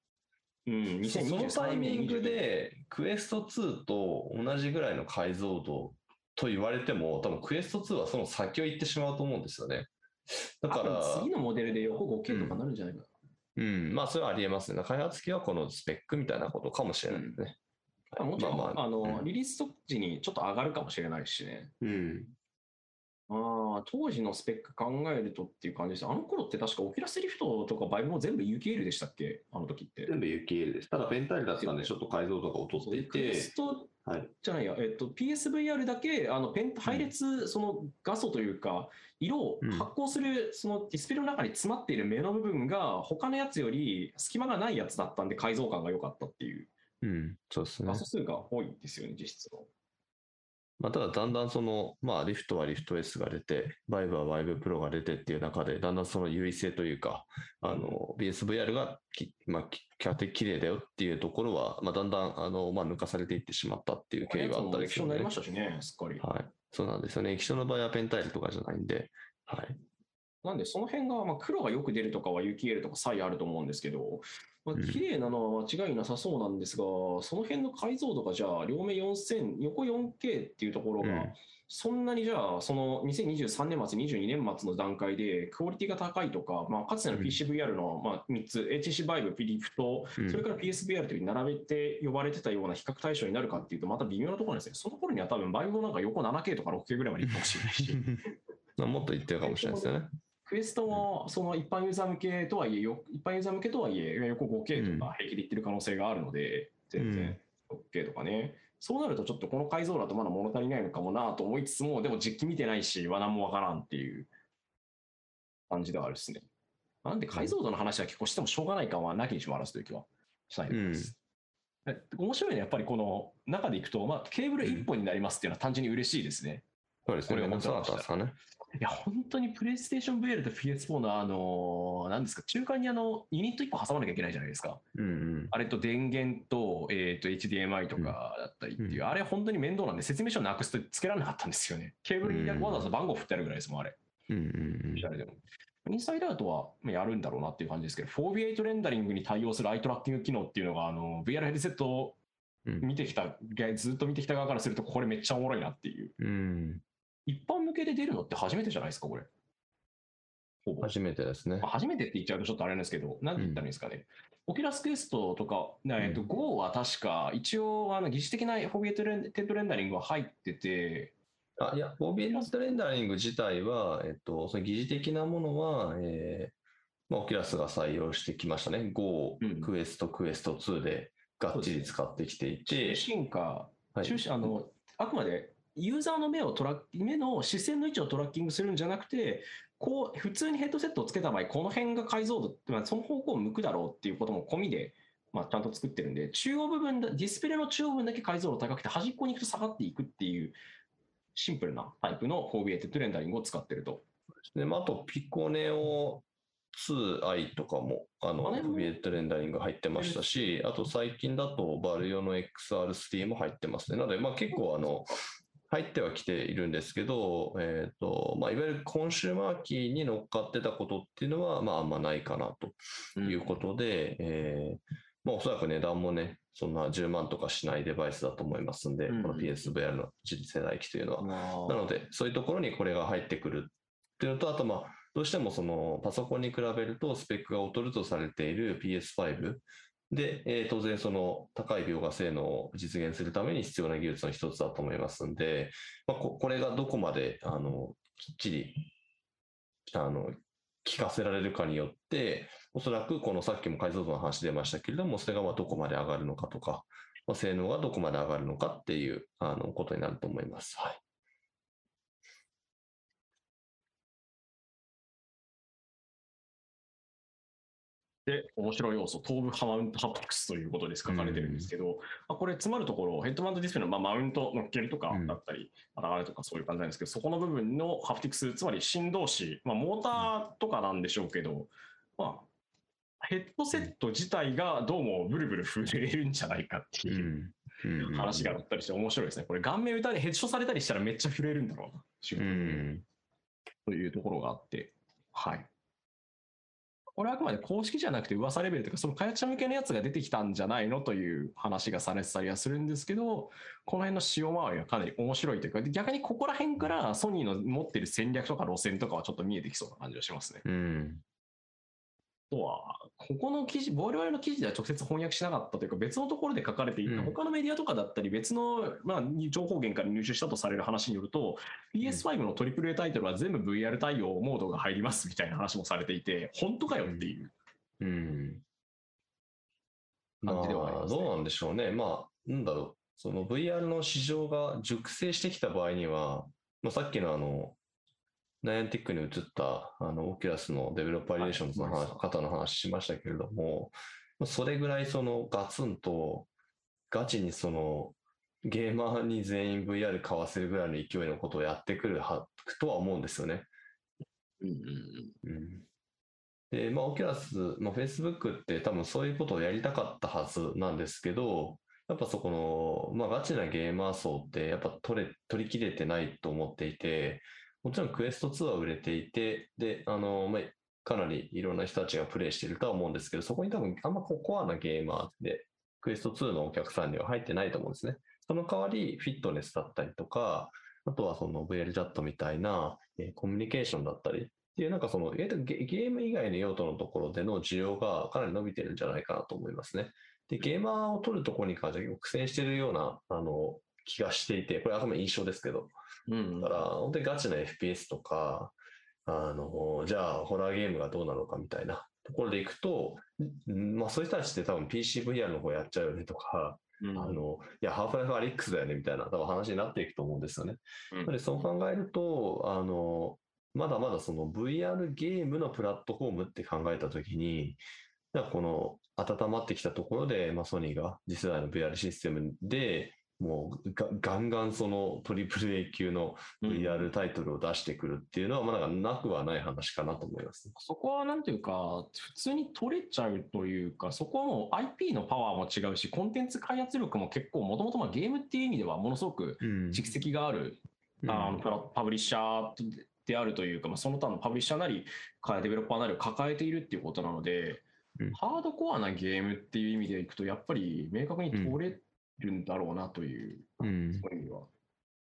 うん、2023そのタイミングでクエスト2と同じぐらいの解像度と言われても、多分クエスト2はその先を行ってしまうと思うんですよね。だから。次のモデルで横 5K とかなるんじゃないかな。うん、うん、まあそれはありえますね。開発機はこのスペックみたいなことかもしれないですね。もちろん、まあまあ、あの、うん、リリース時にちょっと上がるかもしれないしね。うん。ああ、当時のスペック考えるとっていう感じです。あの頃って確かオキラスリフトとかバイブも全部 UKL でしたっけ？あの時って。全部 UKL です。ただ、ペンタイルだったんで、ちょっと解像度が劣っていて。ストはい、じゃないや、えっと、PSVR だけあのペン配列、その画素というか、色を発光するそのディスプレイの中に詰まっている目の部分が、他のやつより隙間がないやつだったんで、解像感が良かったっていう。うん、そうですね。画素数が多いんですよね、実質の。まあ、ただ、だんだんその、まあ、リフトはリフト S が出て、バイブはバイブプロが出てっていう中で、だんだんその優位性というか、あの、BSVR がき、まあ、比較的綺麗だよっていうところは、まあ、だんだん、あの、まあ、抜かされていってしまったっていう経緯はあったりする、ね。液晶になりましたしね、すっかり。はい。そうなんですよね。液晶の場合はペンタイルとかじゃないんで、はい。なんで、その辺が、まあ、黒がよく出るとかは UKL とか差異あると思うんですけど、まあ、綺麗なのは間違いなさそうなんですが、うん、その辺の解像度がじゃあ、両目4000、横 4K っていうところが、そんなにじゃあ、その2023年末、22年末の段階で、クオリティが高いとか、まあ、かつての PCVR のまあ3つ、HC バイブ、ピリフと、それから PSVR という並べて呼ばれてたような比較対象になるかっていうと、また微妙なところなんですね。その頃には多分、バイブもなんか横 7K とか 6K ぐらいまでいくかもしれないし。もっといってるかもしれないですよね。クエストもその一般ユーザー向けとはいえ、一般ユーザー向けとはいえ、横 5K とか平気でいってる可能性があるので、全然 6K とかね。そうなるとちょっとこの解像度だとまだ物足りないのかもなと思いつつも、でも実機見てないし、は何もわからんっていう感じではあるですね。なんで解像度の話は結構してもしょうがない感はなきにしもあらずという気はしたいです。うん、面白いね、やっぱりこの中でいくと、まあ、ケーブル1本になりますっていうのは単純に嬉しいですね。そうですね。これがそうだったんですかね。いや、本当にプレイステーション VR と PS4 のあの、なんですか、中間にあの、ユニット1個挟まなきゃいけないじゃないですか。うんうん、あれと電源と、えっ、ー、と、HDMI とかだったりっていう、うん、あれ本当に面倒なんで説明書なくすとつけられなかったんですよね。ケーブルにわざわざ番号振ってあるぐらいですもん、あれ。うんうんうん。でも。インサイドアウトはやるんだろうなっていう感じですけど、4V8 レンダリングに対応するアイトラッキング機能っていうのが、あの、VR ヘッドセットを見てきた、うん、ずっと見てきた側からすると、これめっちゃおもろいなっていう。うん、一般向けで出るのって初めてじゃないですか、これ。ほぼ。初めてですね。初めてって言っちゃうとちょっとあれなんですけど、何て言ったらいいんですかね。 Oculus Quest とか、えっと、Go は確か、一応、あの、疑似的な foveated rendering は入ってて、あいや、 foveated rendering 自体は、えっと、その疑似的なものは、えー、まあ、 Oculus が採用してきましたね。Go、うん、 Quest、Quest 2でがっちり使ってきていて。中心化、中心、あの、あくまでユーザーの目をトラ目の視線の位置をトラッキングするんじゃなくて、こう、普通にヘッドセットをつけた場合、この辺が解像度、その方向を向くだろうっていうことも込みで、まあ、ちゃんと作ってるんで、中央部分、ディスプレイの中央部分だけ解像度高くて、端っこに行くと下がっていくっていう、シンプルなタイプの foveated rendering を使ってると。で、まあ、あと、 Pico Neo 2i とかも、あの、フォービエットレンダリング入ってましたし、あと最近だと、バルヨの XR3 も入ってますね。なので、まあ、結構、あの、入ってはきているんですけど、えっ、と、まあ、いわゆるコンシューマーキーに乗っかってたことっていうのは、まあ、あんまないかなということで、えーまあ、おそらく値段もね、そんな10万とかしないデバイスだと思いますんで、うん。この PSVR の次世代機というのは。ななので、そういうところにこれが入ってくるっていうのと、あと、まあ、どうしてもそのパソコンに比べるとスペックが劣るとされている PS5 で、えー当然その高い描画性能を実現するために必要な技術の一つだと思いますんで、まあ、ここれがどこまであのきっちりあの聞かせられるかによって、おそらくこのさっきも解像度の話出ましたけれども、それがまあどこまで上がるのかとか、まあ、性能がどこまで上がるのかっていうあのことになると思います。はい。で、面白い要素、頭部マウントハプティクスということで書かれてるんですけど、まあ、これ、詰まるところ、ヘッドマウントディスプレイのまあマウント乗っけるとかうんだったり、まあ流れとかそういう感じなんですけど、そこの部分のハプティクス、つまり振動子、まあ、モーターとかなんでしょうけど、まあ、ヘッドセット自体がどうもブルブル震えるんじゃないかっていううん話があったりして面白いですね。これ、顔面打たれ、ヘッドされたりしたらめっちゃ震えるんだろうな。というところがあって、はい。これはあくまで公式じゃなくて噂レベルとか、その開発者向けのやつが出てきたんじゃないのという話がされてたりはするんですけど、この辺の潮回りはかなり面白いというか、逆にここら辺からソニーの持ってる戦略とか路線とかはちょっと見えてきそうな感じがしますね。うん。あとは、ここの記事、我々の記事では直接翻訳しなかったというか、別のところで書かれていた、うん他のメディアとかだったり、別の、まあ、情報源から入手したとされる話によると、PS5 の AAA タイトルは全部 VR 対応モードが入りますみたいな話もされていて、本当かよっていう。うん。ま感じではありあ、ますねどうなんでしょうね。まあ、なんだろう。その VR の市場が熟成してきた場合には、まあ、さっきのあの、 Niantic に移った、あの、 Oculus の developer relations の話はい方の話しましたけれども、まあそれぐらいそのガツンと、ガチにその、ゲーマーに全員 VR 買わせるぐらいの勢いのことをやってくるはとは思うんですよね。うんで、まあ、オキュラス、まあ、Facebook って多分そういうことをやりたかったはずなんですけど、やっぱそこの、まあ、ガチなゲーマー層ってやっぱ取れ、取り切れてないと思っていて、もちろんクエスト2は売れていて、で、あの、まあ、かなりいろんな人たちがプレイしているとは思うんですけど、そこに多分あんまこうコアなゲーマーで、クエスト2のお客さんには入ってないと思うんですね。その代わり、フィットネスだったりとか、あとはその VR チャットみたいな、えーコミュニケーションだったりっていう、なんかその、意外とゲーム以外の用途のところでの需要がかなり伸びてるんじゃないかなと思いますね。で、ゲーマーを取るところに関しては苦戦してるような、あの、気がしていて、これはあくまで印象ですけど、うん。だから、本当にガチな FPS とか、あの、じゃあ、ホラーゲームがどうなのかみたいなところでいくと、んまあ、そういう人たちって多分 PCVR の方やっちゃうよねとか、うん。あの、いや、ハーフライフアリックスだよねみたいな多分話になっていくと思うんですよね。うん。なので、そう考えると、あの、まだまだその VR ゲームのプラットフォームって考えたときに、この温まってきたところで、まあ、ソニーが次世代の VR システムでもうがガンガンその AAA 級の VR タイトルを出してくるっていうのは、まあなんかなくはない話かなと思います。そこはなんていうか、普通に取れちゃうというか、そこはもう IP のパワーも違うし、コンテンツ開発力も結構、もともとゲームっていう意味ではものすごくうん。蓄積がある、あのプラパブリッシャーであるというか、まあ、その他のパブリッシャーなり、デベロッパーなりを抱えているっていうことなので、うん。ハードコアなゲームっていう意味でいくと、やっぱり明確に取れるんだろうなという、うんそういう意味では。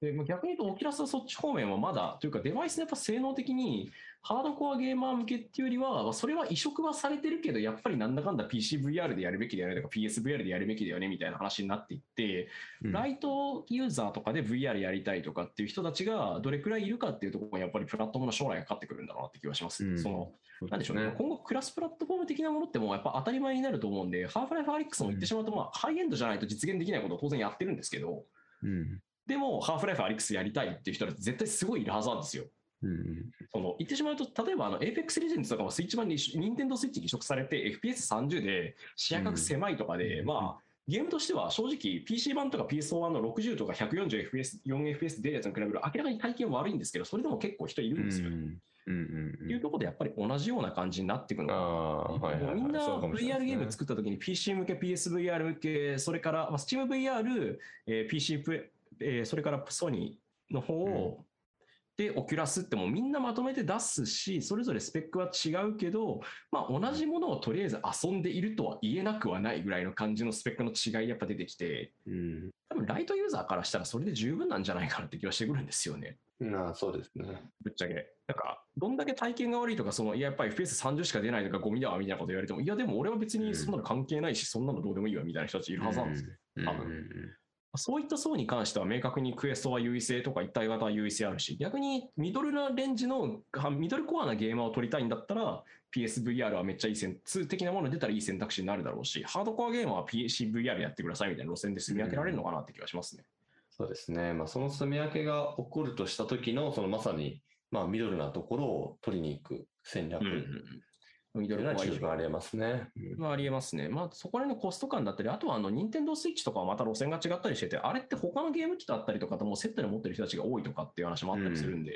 でまあ逆に言うと、オキュラスはそっち方面はまだ、というか、デバイスのやっぱ性能的に、ハードコアゲーマー向けっていうよりは、まあそれは移植はされてるけど、やっぱりなんだかんだ PCVR でやるべきだよねとか、PSVR でやるべきだよねみたいな話になっていって、うんライトユーザーとかで VR やりたいとかっていう人たちがどれくらいいるかっていうところがやっぱりプラットフォームの将来がかかってくるんだろうなって気がします。うんそのなんでしょうねね。今後クロスプラットフォーム的なものってもうやっぱ当たり前になると思うんで、ハーフライフアリックスも言ってしまうと、まあ、ハイエンドじゃないと実現できないことを当然やってるんですけど、うんでもハーフライフアリックスやりたいっていう人たち絶対すごいいるはずなんですよ。うん。その言ってしまうと、例えばあの Apex Legends とかもスイッチ版に、任天堂スイッチに移植されて、FPS30 で視野角狭いとかで、うんまあ、ゲームとしては正直 PC 版とか PS4 版の60とか 140fps、4fps 出るやつに比べると明らかに体験悪いんですけど、それでも結構人いるんですよ。うんうんうんっていうところでやっぱり同じような感じになっていくのかなああ、はいはいみんな VR ゲーム作った時に PC 向け、PSVR 向け、それから、まあ、SteamVR、えー PC プ、えーそれからソニーの方で、オキュラスってもうみんなまとめて出すし、それぞれスペックは違うけど、まあ、同じものをとりあえず遊んでいるとは言えなくはないぐらいの感じのスペックの違いやっぱ出てきて、うん。多分ライトユーザーからしたらそれで十分なんじゃないかなって気がしてくるんですよね。ああ、そうですね。ぶっちゃけ。なんか、どんだけ体験が悪いとか、その、いや、やっぱり FPS30 しか出ないとかゴミだわみたいなこと言われても、いや、でも俺は別にそんなの関係ないし、そんなのどうでもいいわみたいな人たちいるはずなんですよ。うん多分そういった層に関しては明確にクエストは優位性とか一体型は優位性あるし、逆にミドルなレンジの、あミドルコアなゲーマーを取りたいんだったら、PSVR はめっちゃいい選2的なもの出たらいい選択肢になるだろうし、ハードコアゲーマーは PCVR やってくださいみたいな路線で住み分けられるのかなって気がしますね。そうですね。まあ、その住み分けが起こるとした時の、そのまさに、まあ、ミドルなところを取りに行く戦略。ミドルコア以上十分ありえますね。うんまあ、ありえますね。まあ、そこら辺のコスト感だったり、あとはあの、任天堂スイッチとかはまた路線が違ったりしてて、あれって他のゲーム機だったりとかともうセットで持ってる人たちが多いとかっていう話もあったりするんで、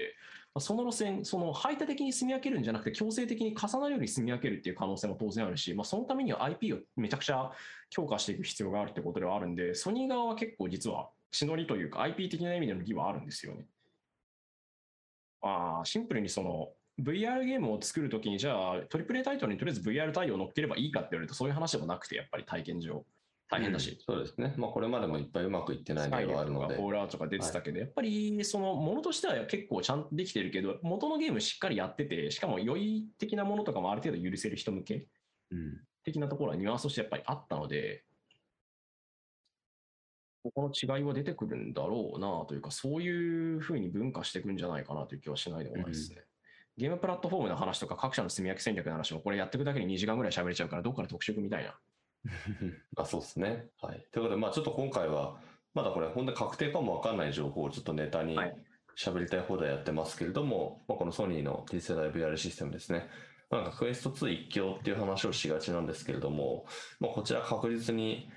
まあその路線、その排他的に住み分けるんじゃなくて、強制的に重なるように住み分けるっていう可能性も当然あるし、まあ、そのためには IP をめちゃくちゃ強化していく必要があるってことではあるんで、ソニー側は結構実は血のりというか IP 的な意味での義はあるんですよね。まあ、シンプルにその VR ゲームを作るときに、じゃあ、トリプル A タイトルにとりあえず VR 対応を乗っければいいかって言われると、そういう話でもなくて、やっぱり体験上、大変だし。そうですね。まあ、これまでもいっぱいうまくいってない例があるので。とかホールアウトとか出てたけど、やっぱりそのものとしては結構ちゃんとできてるけど、元のゲームしっかりやってて、しかも良い的なものとかもある程度許せる人向けうん的なところはニュアンスとしてやっぱりあったので、ここの違いは出てくるんだろうなというか、そういうふうに分化していくんじゃないかなという気はしないでもないですね。ゲームプラットフォームの話とか各社の住み分け戦略の話もこれやっていくだけで2時間ぐらい喋れちゃうからどっかで特集みたいな。あそうですね。はい。ということで、まあ、ちょっと今回は、まだこれ、本当に確定かもわかんない情報をちょっとネタにはい喋りたい放題やってますけれども、まあ、このソニーの次世代 VR システムですね。なんか Quest 2一強っていう話をしがちなんですけれども、まあ、こちら確実に、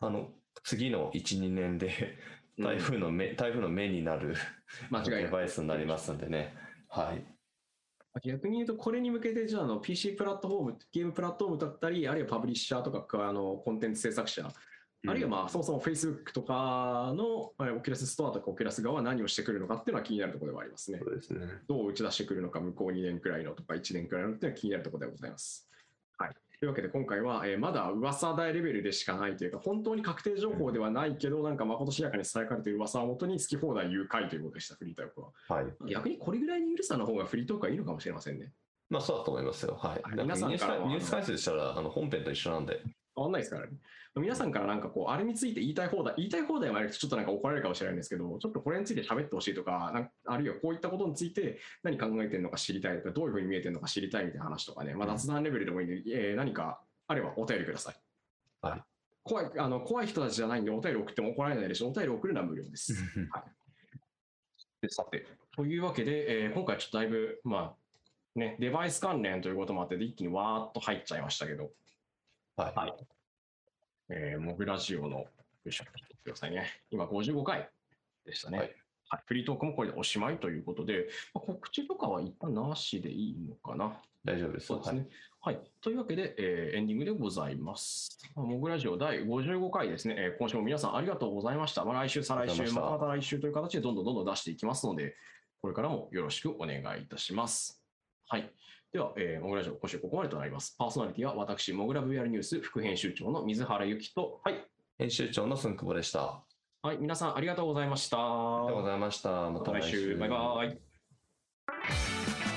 あの、次の1、2年で 台風の目、台風の目になるデ間違いない バイスになりますんでね。はい。逆に言うと、これに向けて、じゃああの PC プラットフォーム、ゲームプラットフォームだったり、あるいはパブリッシャーとか、あのコンテンツ制作者、あるいはまあそもそも Facebook とかのえー Oculus ストアとか Oculus 側は何をしてくるのかっていうのは気になるところではありますね。そうですね。どう打ち出してくるのか、向こう2年くらいのとか1年くらいのっていうのは気になるところでございます。はい。というわけで今回は、えーまだ噂大レベルでしかないというか、本当に確定情報ではないけど、なんかまことしやかに伝えかれている噂をもとに好き放題誘拐ということでした、フリートークは。はい。逆にこれぐらいの緩さの方がフリートークはいいのかもしれませんね。まあ、そうだと思いますよ。はい。皆さんからはニュース解説したら、あの本編と一緒なんで。変わんないですからね。皆さんからなんかこう、あれについて言いたい放題、言いたい放題もあるとちょっとなんか怒られるかもしれないんですけど、ちょっとこれについて喋ってほしいとか、あるいはこういったことについて何考えてるのか知りたいとか、どういうふうに見えてるのか知りたいみたいな話とかね、まあ、うん雑談レベルでもいいんで、えー何かあればお便りください。はい怖いあの怖い人たちじゃないんで、お便り送っても怒られないでしょ。お便り送るのは無料です。でさて、というわけで、えー今回ちょっとだいぶ、まあ、ね、デバイス関連ということもあって、一気にわーっと入っちゃいましたけど、はい。はいえー、モグラジオの、よいしょ、くださいね。今55回でしたね。ははいい。フリートークもこれでおしまいということで、まあ、告知とかは一旦なしでいいのかな。大丈夫です。そうですね。はい。というわけで、えーエンディングでございます。まあモグラジオ第55回ですね、えー今週も皆さんありがとうございました。まあ、来週、再来週、また来週という形でどんどんどんどん出していきますので、これからもよろしくお願いいたします。はい。では、えー、モグラジオ、今週ここまでとなります。パーソナリティは私、モグラ VR ニュース副編集長の水原由紀と、はい。編集長の寸久保でした。あはい、皆さんありがとうございました。りがとうございました。ままた来週、バイバイ。